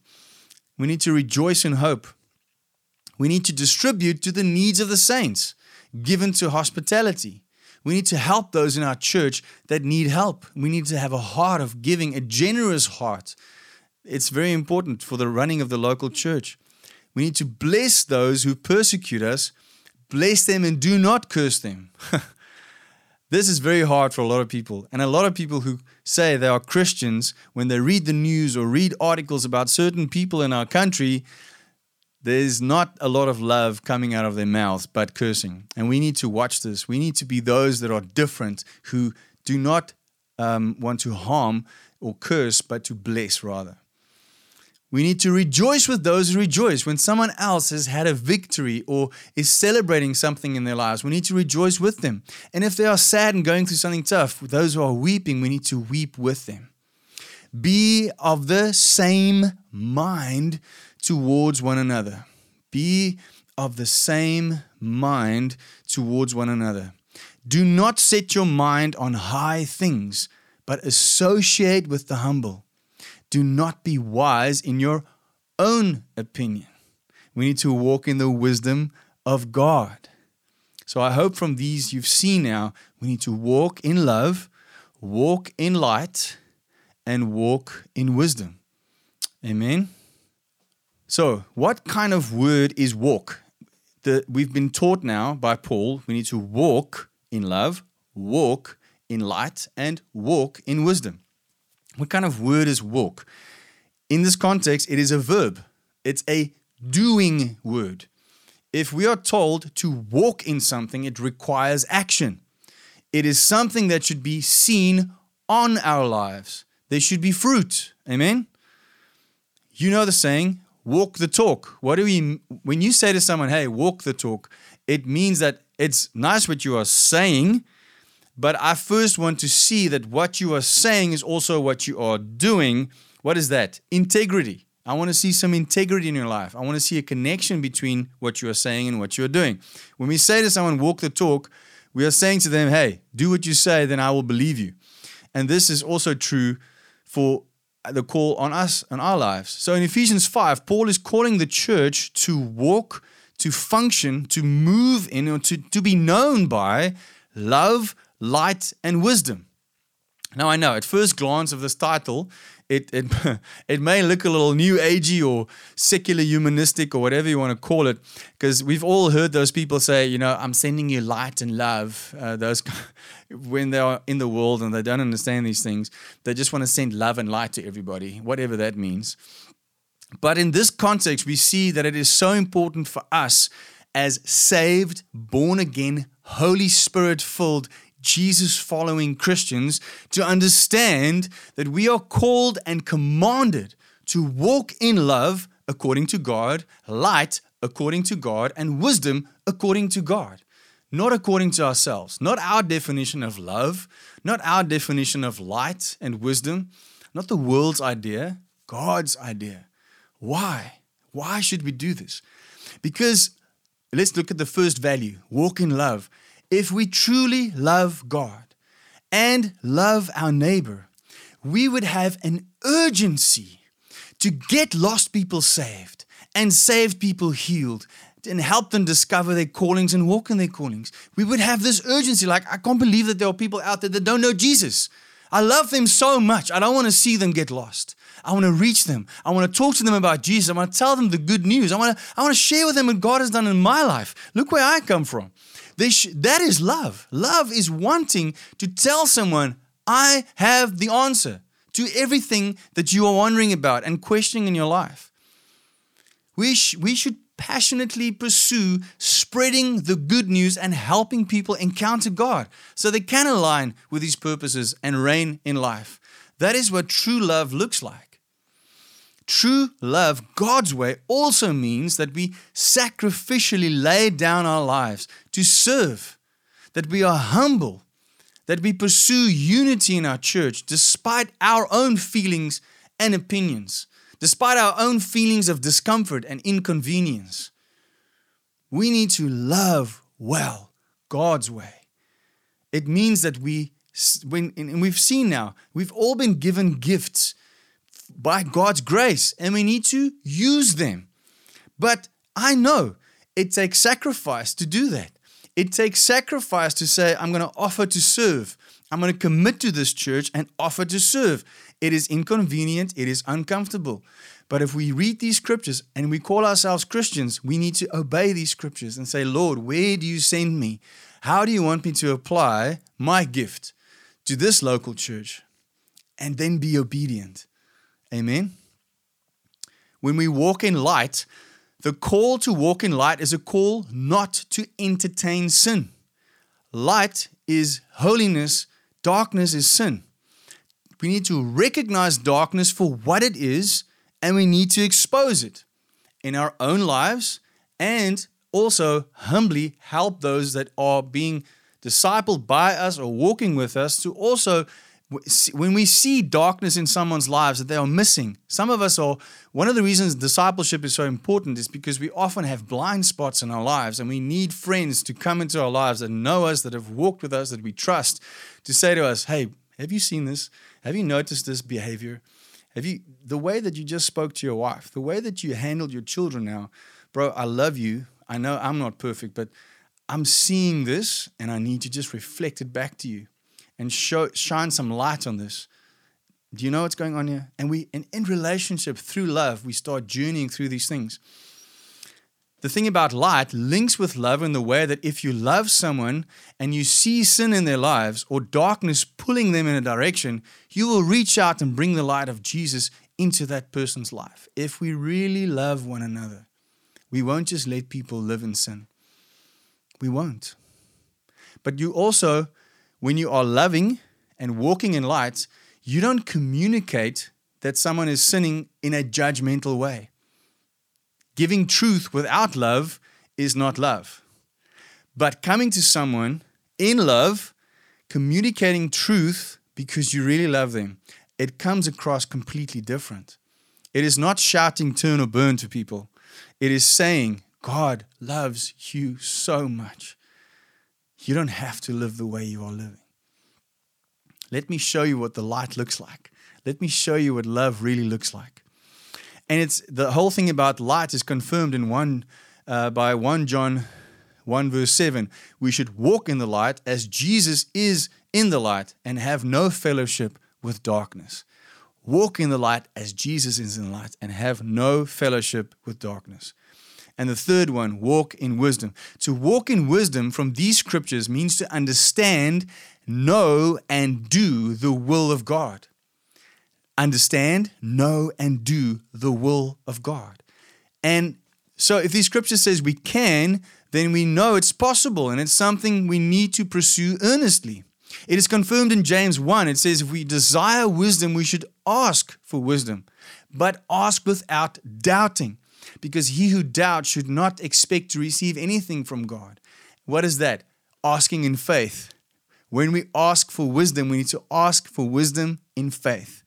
We need to rejoice in hope. We need to distribute to the needs of the saints, given to hospitality. We need to help those in our church that need help. We need to have a heart of giving, a generous heart. It's very important for the running of the local church. We need to bless those who persecute us, bless them and do not curse them. *laughs* this is very hard for a lot of people. And a lot of people who say they are Christians, when they read the news or read articles about certain people in our country, there's not a lot of love coming out of their mouths, but cursing. And we need to watch this. We need to be those that are different, who do not um, want to harm or curse, but to bless rather. We need to rejoice with those who rejoice. When someone else has had a victory or is celebrating something in their lives, we need to rejoice with them. And if they are sad and going through something tough, those who are weeping, we need to weep with them. Be of the same mind towards one another. Be of the same mind towards one another. Do not set your mind on high things, but associate with the humble. Do not be wise in your own opinion. We need to walk in the wisdom of God. So I hope from these you've seen now, we need to walk in love, walk in light, and walk in wisdom. Amen. So, what kind of word is walk? The, we've been taught now by Paul we need to walk in love, walk in light, and walk in wisdom. What kind of word is walk? In this context, it is a verb, it's a doing word. If we are told to walk in something, it requires action. It is something that should be seen on our lives. There should be fruit. Amen? You know the saying, walk the talk. What do we when you say to someone, "Hey, walk the talk," it means that it's nice what you are saying, but I first want to see that what you are saying is also what you are doing. What is that? Integrity. I want to see some integrity in your life. I want to see a connection between what you are saying and what you are doing. When we say to someone, walk the talk, we are saying to them, hey, do what you say, then I will believe you. And this is also true for the call on us and our lives. So in Ephesians 5, Paul is calling the church to walk, to function, to move in, or to, to be known by love, light, and wisdom. Now I know at first glance of this title, it, it, *laughs* it may look a little new agey or secular humanistic or whatever you want to call it, because we've all heard those people say, you know, I'm sending you light and love. Uh, those *laughs* when they are in the world and they don't understand these things, they just want to send love and light to everybody, whatever that means. But in this context, we see that it is so important for us as saved, born again, Holy Spirit filled Jesus following Christians to understand that we are called and commanded to walk in love according to God, light according to God, and wisdom according to God. Not according to ourselves, not our definition of love, not our definition of light and wisdom, not the world's idea, God's idea. Why? Why should we do this? Because let's look at the first value walk in love if we truly love God and love our neighbor, we would have an urgency to get lost people saved and saved people healed and help them discover their callings and walk in their callings. We would have this urgency like, I can't believe that there are people out there that don't know Jesus. I love them so much. I don't want to see them get lost. I want to reach them. I want to talk to them about Jesus. I want to tell them the good news. I want to, I want to share with them what God has done in my life. Look where I come from. Sh- that is love. Love is wanting to tell someone, I have the answer to everything that you are wondering about and questioning in your life. We, sh- we should passionately pursue spreading the good news and helping people encounter God so they can align with His purposes and reign in life. That is what true love looks like. True love, God's way, also means that we sacrificially lay down our lives to serve, that we are humble, that we pursue unity in our church despite our own feelings and opinions, despite our own feelings of discomfort and inconvenience. We need to love well God's way. It means that we, when, and we've seen now, we've all been given gifts by God's grace and we need to use them. But I know it takes sacrifice to do that. It takes sacrifice to say, I'm going to offer to serve. I'm going to commit to this church and offer to serve. It is inconvenient, it is uncomfortable. But if we read these scriptures and we call ourselves Christians, we need to obey these scriptures and say, Lord, where do you send me? How do you want me to apply my gift to this local church? And then be obedient. Amen. When we walk in light, the call to walk in light is a call not to entertain sin. Light is holiness, darkness is sin. We need to recognize darkness for what it is and we need to expose it in our own lives and also humbly help those that are being discipled by us or walking with us to also when we see darkness in someone's lives that they are missing, some of us are, one of the reasons discipleship is so important is because we often have blind spots in our lives and we need friends to come into our lives that know us, that have walked with us, that we trust, to say to us, hey, have you seen this? Have you noticed this behavior? Have you, the way that you just spoke to your wife, the way that you handled your children now, bro, I love you. I know I'm not perfect, but I'm seeing this and I need to just reflect it back to you and show, shine some light on this. Do you know what's going on here? And we, and in relationship, through love, we start journeying through these things. The thing about light links with love in the way that if you love someone and you see sin in their lives or darkness pulling them in a direction, you will reach out and bring the light of Jesus into that person's life. If we really love one another, we won't just let people live in sin. We won't. But you also when you are loving and walking in light, you don't communicate that someone is sinning in a judgmental way. Giving truth without love is not love. But coming to someone in love, communicating truth because you really love them, it comes across completely different. It is not shouting turn or burn to people. It is saying, God loves you so much. You don't have to live the way you are living. Let me show you what the light looks like. Let me show you what love really looks like. And it's the whole thing about light is confirmed in one uh, by 1 John 1 verse 7. We should walk in the light as Jesus is in the light and have no fellowship with darkness. Walk in the light as Jesus is in the light and have no fellowship with darkness. And the third one, walk in wisdom. To walk in wisdom from these scriptures means to understand, know, and do the will of God. Understand, know, and do the will of God. And so if these scripture says we can, then we know it's possible and it's something we need to pursue earnestly. It is confirmed in James 1. It says, if we desire wisdom, we should ask for wisdom, but ask without doubting because he who doubts should not expect to receive anything from God. What is that? Asking in faith. When we ask for wisdom, we need to ask for wisdom in faith.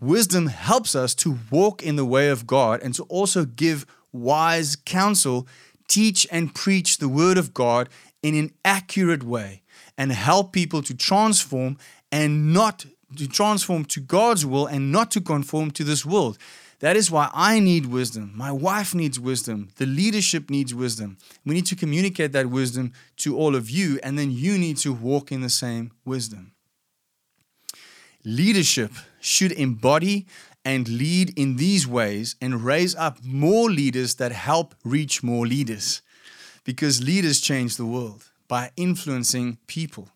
Wisdom helps us to walk in the way of God and to also give wise counsel, teach and preach the word of God in an accurate way, and help people to transform and not to transform to God's will and not to conform to this world. That is why I need wisdom. My wife needs wisdom. The leadership needs wisdom. We need to communicate that wisdom to all of you, and then you need to walk in the same wisdom. Leadership should embody and lead in these ways and raise up more leaders that help reach more leaders because leaders change the world by influencing people.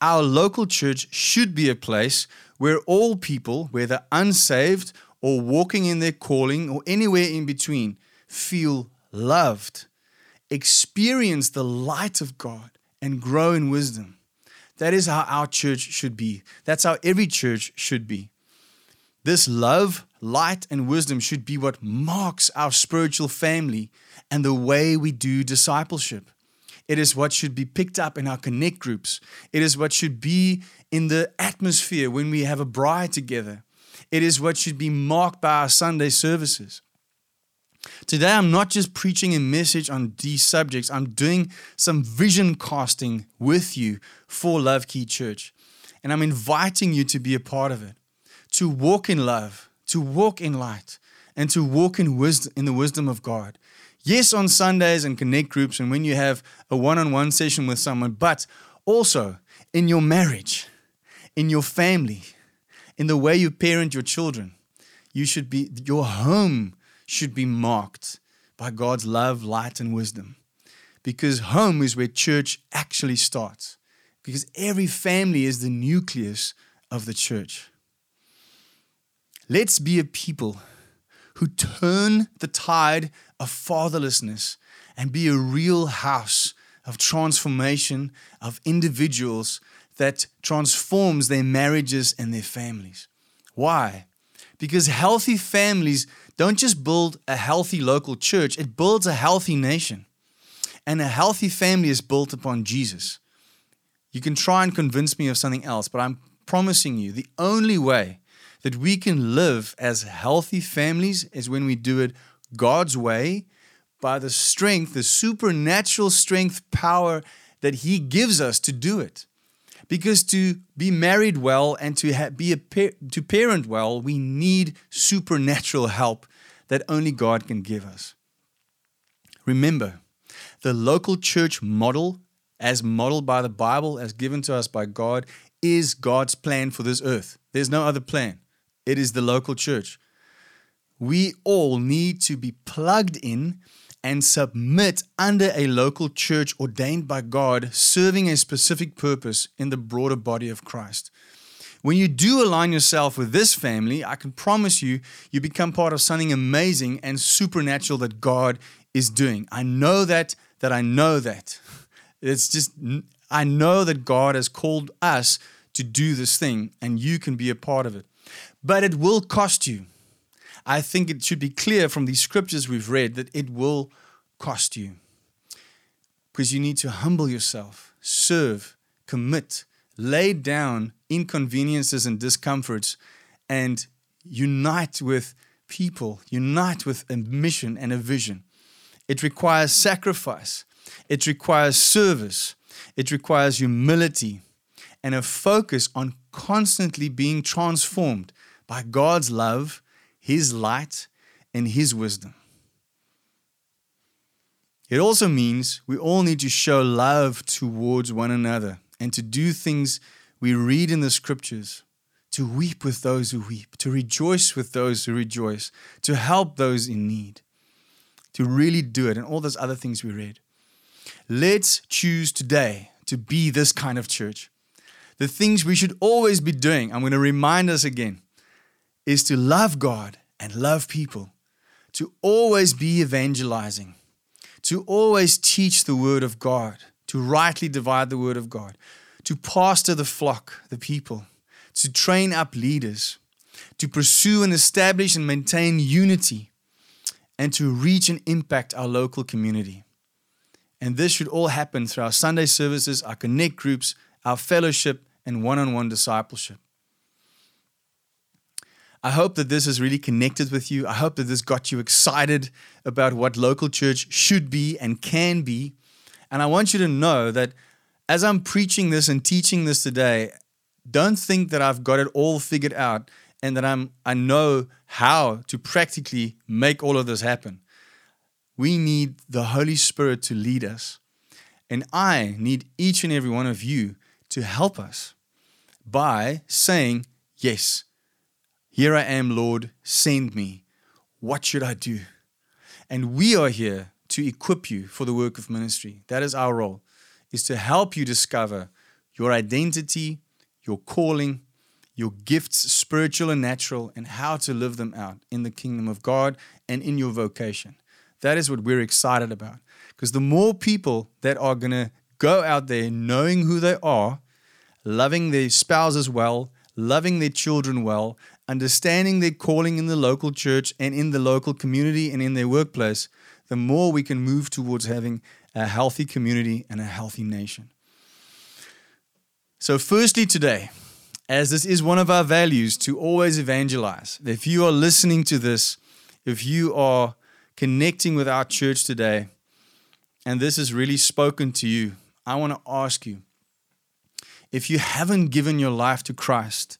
Our local church should be a place where all people, whether unsaved or walking in their calling or anywhere in between feel loved, experience the light of God, and grow in wisdom. That is how our church should be. That's how every church should be. This love, light, and wisdom should be what marks our spiritual family and the way we do discipleship. It is what should be picked up in our connect groups. It is what should be in the atmosphere when we have a braai together. It is what should be marked by our Sunday services. Today, I'm not just preaching a message on these subjects, I'm doing some vision casting with you for Love Key Church. And I'm inviting you to be a part of it, to walk in love, to walk in light, and to walk in wisdom in the wisdom of God. Yes, on Sundays and connect groups and when you have a one-on-one session with someone, but also in your marriage, in your family, in the way you parent your children. You should be your home should be marked by God's love, light, and wisdom. Because home is where church actually starts. Because every family is the nucleus of the church. Let's be a people who turn the tide of fatherlessness and be a real house of transformation of individuals that transforms their marriages and their families. Why? Because healthy families don't just build a healthy local church, it builds a healthy nation. And a healthy family is built upon Jesus. You can try and convince me of something else, but I'm promising you the only way that we can live as healthy families is when we do it God's way by the strength, the supernatural strength, power that He gives us to do it. Because to be married well and to ha- be a to parent well, we need supernatural help that only God can give us. Remember, the local church model, as modeled by the Bible, as given to us by God, is God's plan for this earth. There's no other plan. It is the local church. We all need to be plugged in and submit under a local church ordained by God, serving a specific purpose in the broader body of Christ. When you do align yourself with this family, I can promise you, you become part of something amazing and supernatural that God is doing. I know that, that I know that. It's just, I know that God has called us to do this thing, and you can be a part of it. But it will cost you. I think it should be clear from these scriptures we've read that it will cost you. Because you need to humble yourself, serve, commit, lay down inconveniences and discomforts, and unite with people, unite with a mission and a vision. It requires sacrifice, it requires service, it requires humility, and a focus on constantly being transformed by God's love his light, and His wisdom. It also means we all need to show love towards one another and to do things we read in the scriptures, to weep with those who weep, to rejoice with those who rejoice, to help those in need, to really do it, and all those other things we read. Let's choose today to be this kind of church. The things we should always be doing, I'm going to remind us again is to love God and love people, to always be evangelizing, to always teach the word of God, to rightly divide the word of God, to pastor the flock, the people, to train up leaders, to pursue and establish and maintain unity, and to reach and impact our local community. And this should all happen through our Sunday services, our connect groups, our fellowship, and one on one discipleship. I hope that this has really connected with you. I hope that this got you excited about what local church should be and can be. And I want you to know that as I'm preaching this and teaching this today, don't think that I've got it all figured out and that I'm I know how to practically make all of this happen. We need the Holy Spirit to lead us. And I need each and every one of you to help us by saying, Yes, here I am, Lord, send me. What should I do? And we are here to equip you for the work of ministry. That is our role, is to help you discover your identity, your calling, your gifts, spiritual and natural, and how to live them out in the kingdom of God and in your vocation. That is what we're excited about. Because the more people that are going to go out there knowing who they are, loving their spouses well, loving their children well, understanding their calling in the local church and in the local community and in their workplace, the more we can move towards having a healthy community and a healthy nation. So, firstly, today, as this is one of our values to always evangelize, if you are listening to this, if you are connecting with our church today, and this has really spoken to you, I want to ask you if you haven't given your life to Christ,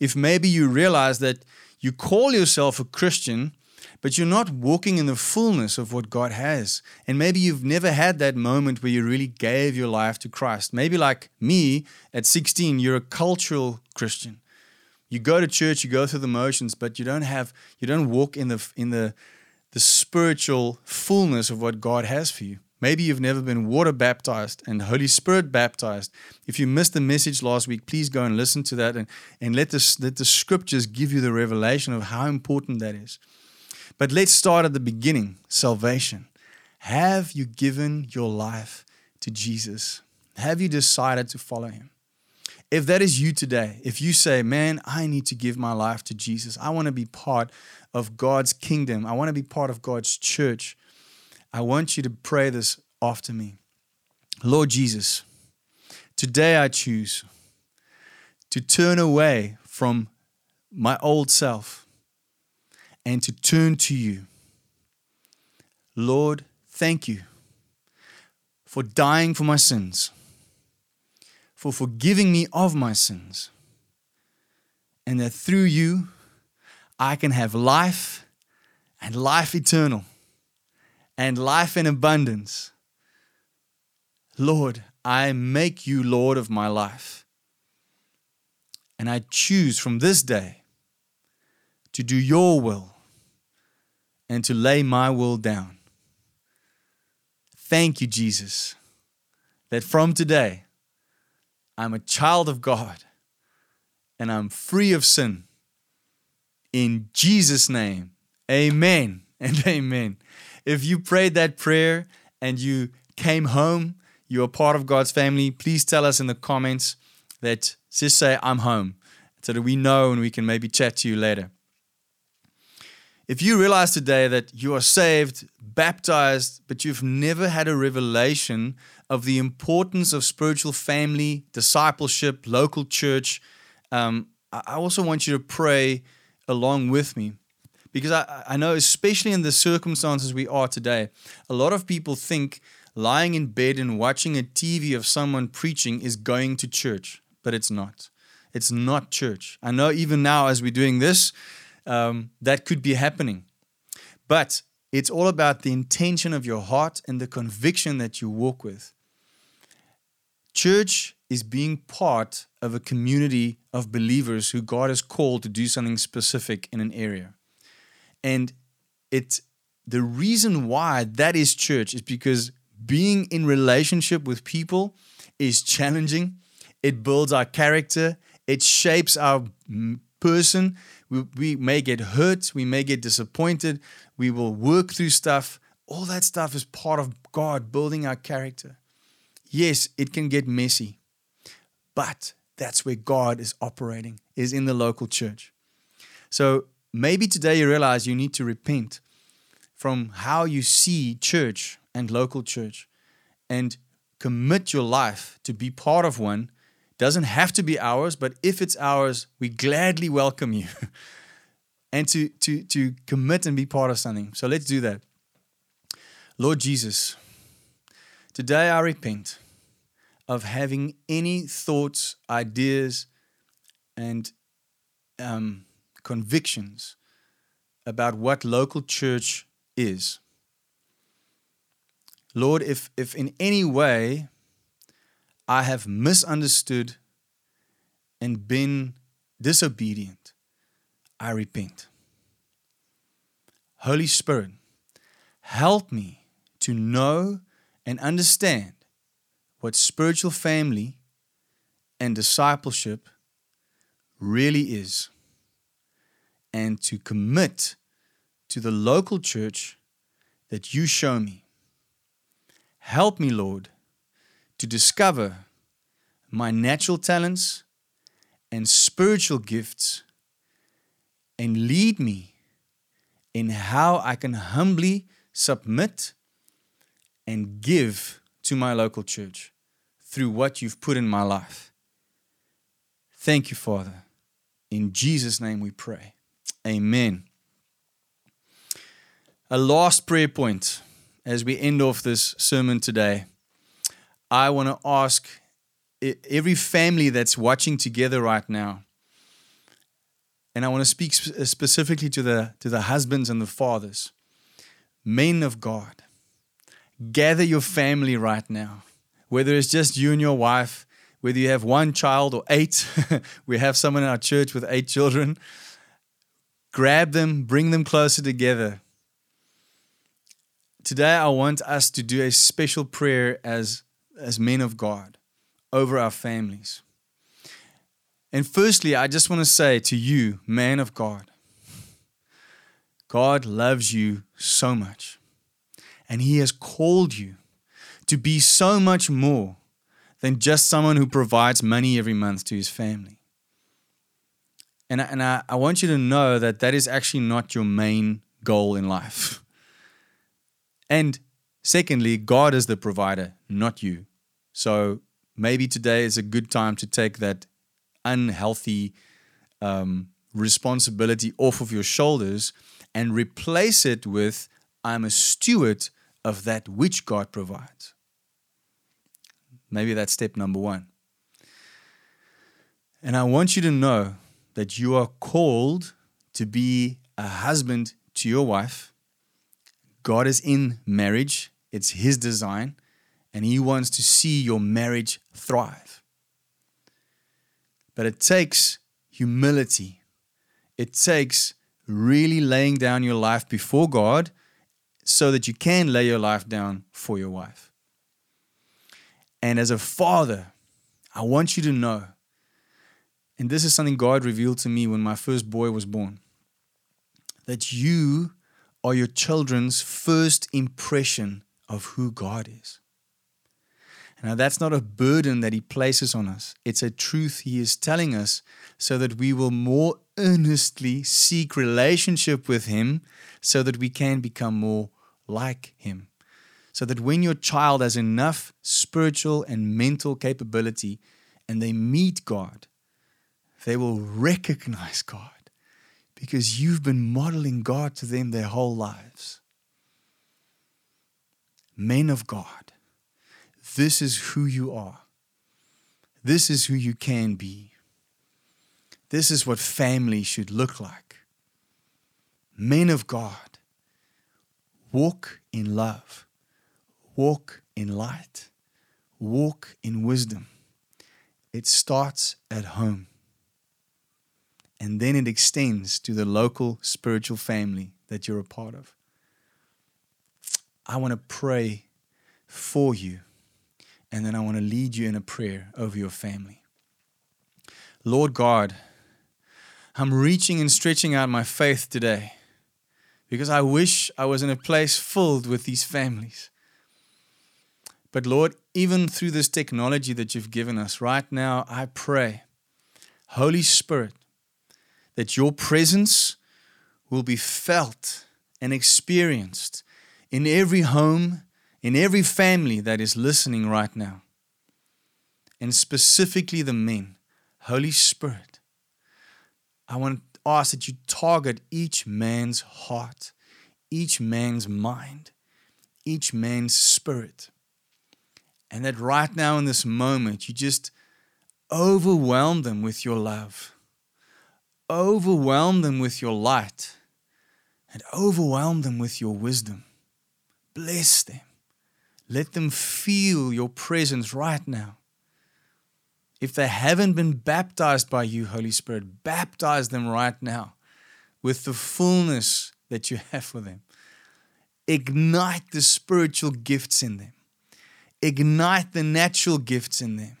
if maybe you realize that you call yourself a Christian, but you're not walking in the fullness of what God has. And maybe you've never had that moment where you really gave your life to Christ. Maybe, like me at 16, you're a cultural Christian. You go to church, you go through the motions, but you don't have, you don't walk in the, in the, the spiritual fullness of what God has for you. Maybe you've never been water baptized and Holy Spirit baptized. If you missed the message last week, please go and listen to that and, and let, this, let the scriptures give you the revelation of how important that is. But let's start at the beginning salvation. Have you given your life to Jesus? Have you decided to follow him? If that is you today, if you say, Man, I need to give my life to Jesus, I want to be part of God's kingdom, I want to be part of God's church I want you to pray this after me. Lord Jesus, today I choose to turn away from my old self and to turn to you. Lord, thank you for dying for my sins, for forgiving me of my sins, and that through you I can have life and life eternal and life in abundance. Lord, I make you Lord of my life. And I choose from this day to do your will and to lay my will down. Thank you, Jesus, that from today I'm a child of God and I'm free of sin. In Jesus' name, amen and *laughs* amen. If you prayed that prayer and you came home, you are part of God's family, please tell us in the comments that just say, I'm home, so that we know and we can maybe chat to you later. If you realize today that you are saved, baptized, but you've never had a revelation of the importance of spiritual family, discipleship, local church, um, I also want you to pray along with me because I, I know, especially in the circumstances we are today, a lot of people think lying in bed and watching a TV of someone preaching is going to church, but it's not. It's not church. I know even now, as we're doing this, um, that could be happening. But it's all about the intention of your heart and the conviction that you walk with. Church is being part of a community of believers who God has called to do something specific in an area. And it's the reason why that is church is because being in relationship with people is challenging. It builds our character, it shapes our mm, person. We, we may get hurt, we may get disappointed, we will work through stuff. All that stuff is part of God building our character. Yes, it can get messy, but that's where God is operating, is in the local church. So maybe today you realize you need to repent from how you see church and local church and commit your life to be part of one. Doesn't have to be ours, but if it's ours, we gladly welcome you. *laughs* and to, to, to commit and be part of something. So let's do that. Lord Jesus, today I repent of having any thoughts, ideas, and um, convictions about what local church is. Lord, if, if in any way I have misunderstood and been disobedient, I repent. Holy Spirit, help me to know and understand what spiritual family and discipleship really is and to commit to the local church that you show me. Help me, Lord, to discover my natural talents and spiritual gifts and lead me in how I can humbly submit and give to my local church through what you've put in my life. Thank you, Father. In Jesus' name we pray. Amen. A last prayer point as we end off this sermon today. I want to ask every family that's watching together right now, and I want to speak specifically to the, to the husbands and the fathers, men of God, gather your family right now, whether it's just you and your wife, whether you have one child or eight, *laughs* we have someone in our church with eight children. Grab them, bring them closer together. Today, I want us to do a special prayer as, as men of God over our families. And firstly, I just want to say to you, man of God, God loves you so much. And He has called you to be so much more than just someone who provides money every month to his family. And, I, and I, I want you to know that that is actually not your main goal in life. And secondly, God is the provider, not you. So maybe today is a good time to take that unhealthy um, responsibility off of your shoulders and replace it with I'm a steward of that which God provides. Maybe that's step number one. And I want you to know that you are called to be a husband to your wife. God is in marriage, it's His design, and He wants to see your marriage thrive. But it takes humility, it takes really laying down your life before God so that you can lay your life down for your wife. And as a father, I want you to know, and this is something God revealed to me when my first boy was born, that you are your children's first impression of who God is. Now, that's not a burden that He places on us. It's a truth He is telling us so that we will more earnestly seek relationship with Him so that we can become more like Him so that when your child has enough spiritual and mental capability and they meet God, they will recognize God because you've been modeling God to them their whole lives. Men of God, this is who you are. This is who you can be. This is what family should look like. Men of God, walk in love Walk in light, walk in wisdom. It starts at home. And then it extends to the local spiritual family that you're a part of. I want to pray for you, and then I want to lead you in a prayer over your family. Lord God, I'm reaching and stretching out my faith today because I wish I was in a place filled with these families but Lord, even through this technology that you've given us right now, I pray, Holy Spirit, that your presence will be felt and experienced in every home, in every family that is listening right now. And specifically the men. Holy Spirit, I want to ask that you target each man's heart, each man's mind, each man's spirit and that right now in this moment, you just overwhelm them with your love, overwhelm them with your light, and overwhelm them with your wisdom. Bless them. Let them feel your presence right now. If they haven't been baptized by you, Holy Spirit, baptize them right now with the fullness that you have for them. Ignite the spiritual gifts in them ignite the natural gifts in them.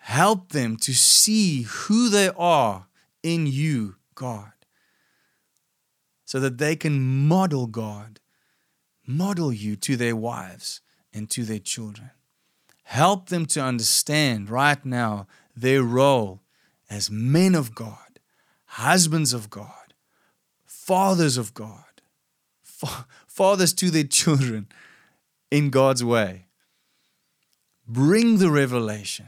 Help them to see who they are in you, God. so that they can model God, model you to their wives and to their children. Help them to understand right now their role as men of God, husbands of God, fathers of God, fa- *laughs* fathers to their children in God's way. Bring the revelation.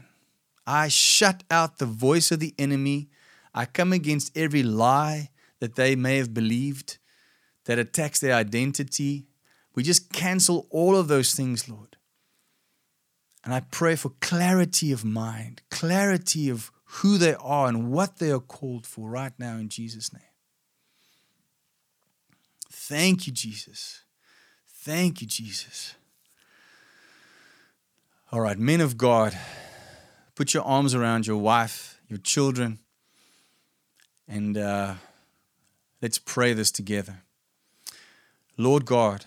I shut out the voice of the enemy. I come against every lie that they may have believed that attacks their identity. We just cancel all of those things, Lord. And I pray for clarity of mind, clarity of who they are and what they are called for right now in Jesus' name. Thank you, Jesus. Thank you, Jesus. All right, men of God, put your arms around your wife, your children, and uh, let's pray this together. Lord God,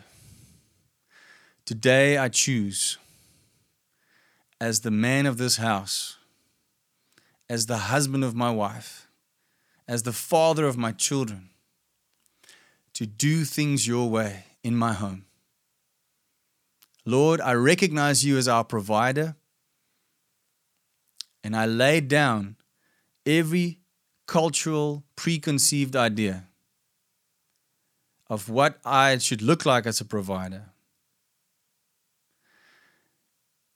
today I choose as the man of this house, as the husband of my wife, as the father of my children, to do things your way in my home. Lord, I recognize you as our provider, and I lay down every cultural preconceived idea of what I should look like as a provider.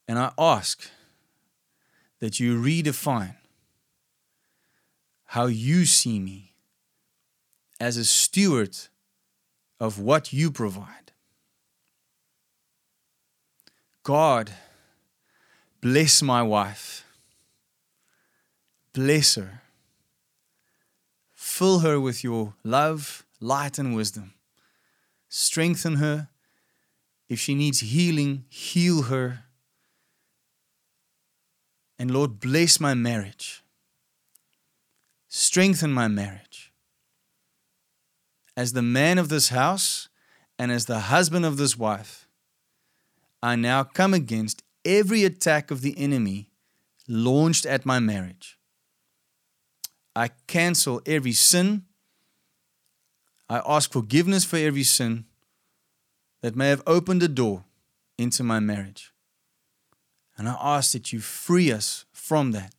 And I ask that you redefine how you see me as a steward of what you provide. God, bless my wife. Bless her. Fill her with your love, light, and wisdom. Strengthen her. If she needs healing, heal her. And Lord, bless my marriage. Strengthen my marriage. As the man of this house and as the husband of this wife, I now come against every attack of the enemy launched at my marriage. I cancel every sin. I ask forgiveness for every sin that may have opened a door into my marriage. And I ask that you free us from that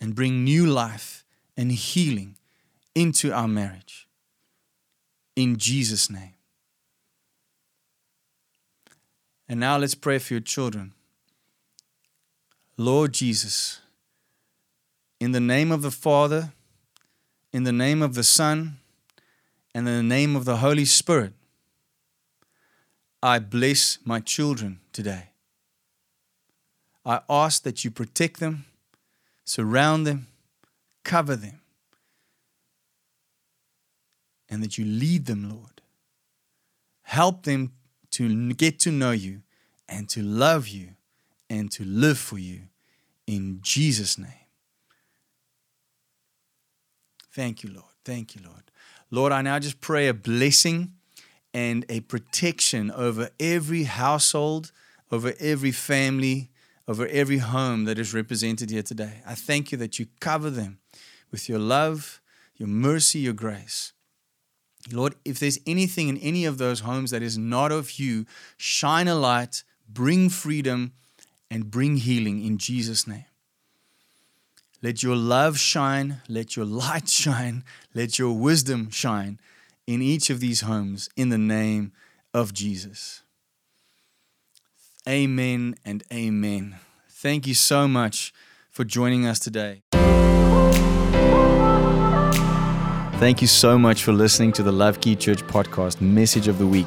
and bring new life and healing into our marriage. In Jesus' name. And now let's pray for your children. Lord Jesus, in the name of the Father, in the name of the Son, and in the name of the Holy Spirit, I bless my children today. I ask that you protect them, surround them, cover them, and that you lead them, Lord. Help them to get to know you and to love you and to live for you in Jesus' name. Thank you, Lord. Thank you, Lord. Lord, I now just pray a blessing and a protection over every household, over every family, over every home that is represented here today. I thank you that you cover them with your love, your mercy, your grace. Lord, if there's anything in any of those homes that is not of you, shine a light, bring freedom, and bring healing in Jesus' name. Let your love shine, let your light *laughs* shine, let your wisdom shine in each of these homes in the name of Jesus. Amen and amen. Thank you so much for joining us today. Thank you so much for listening to the Love Key Church podcast message of the week.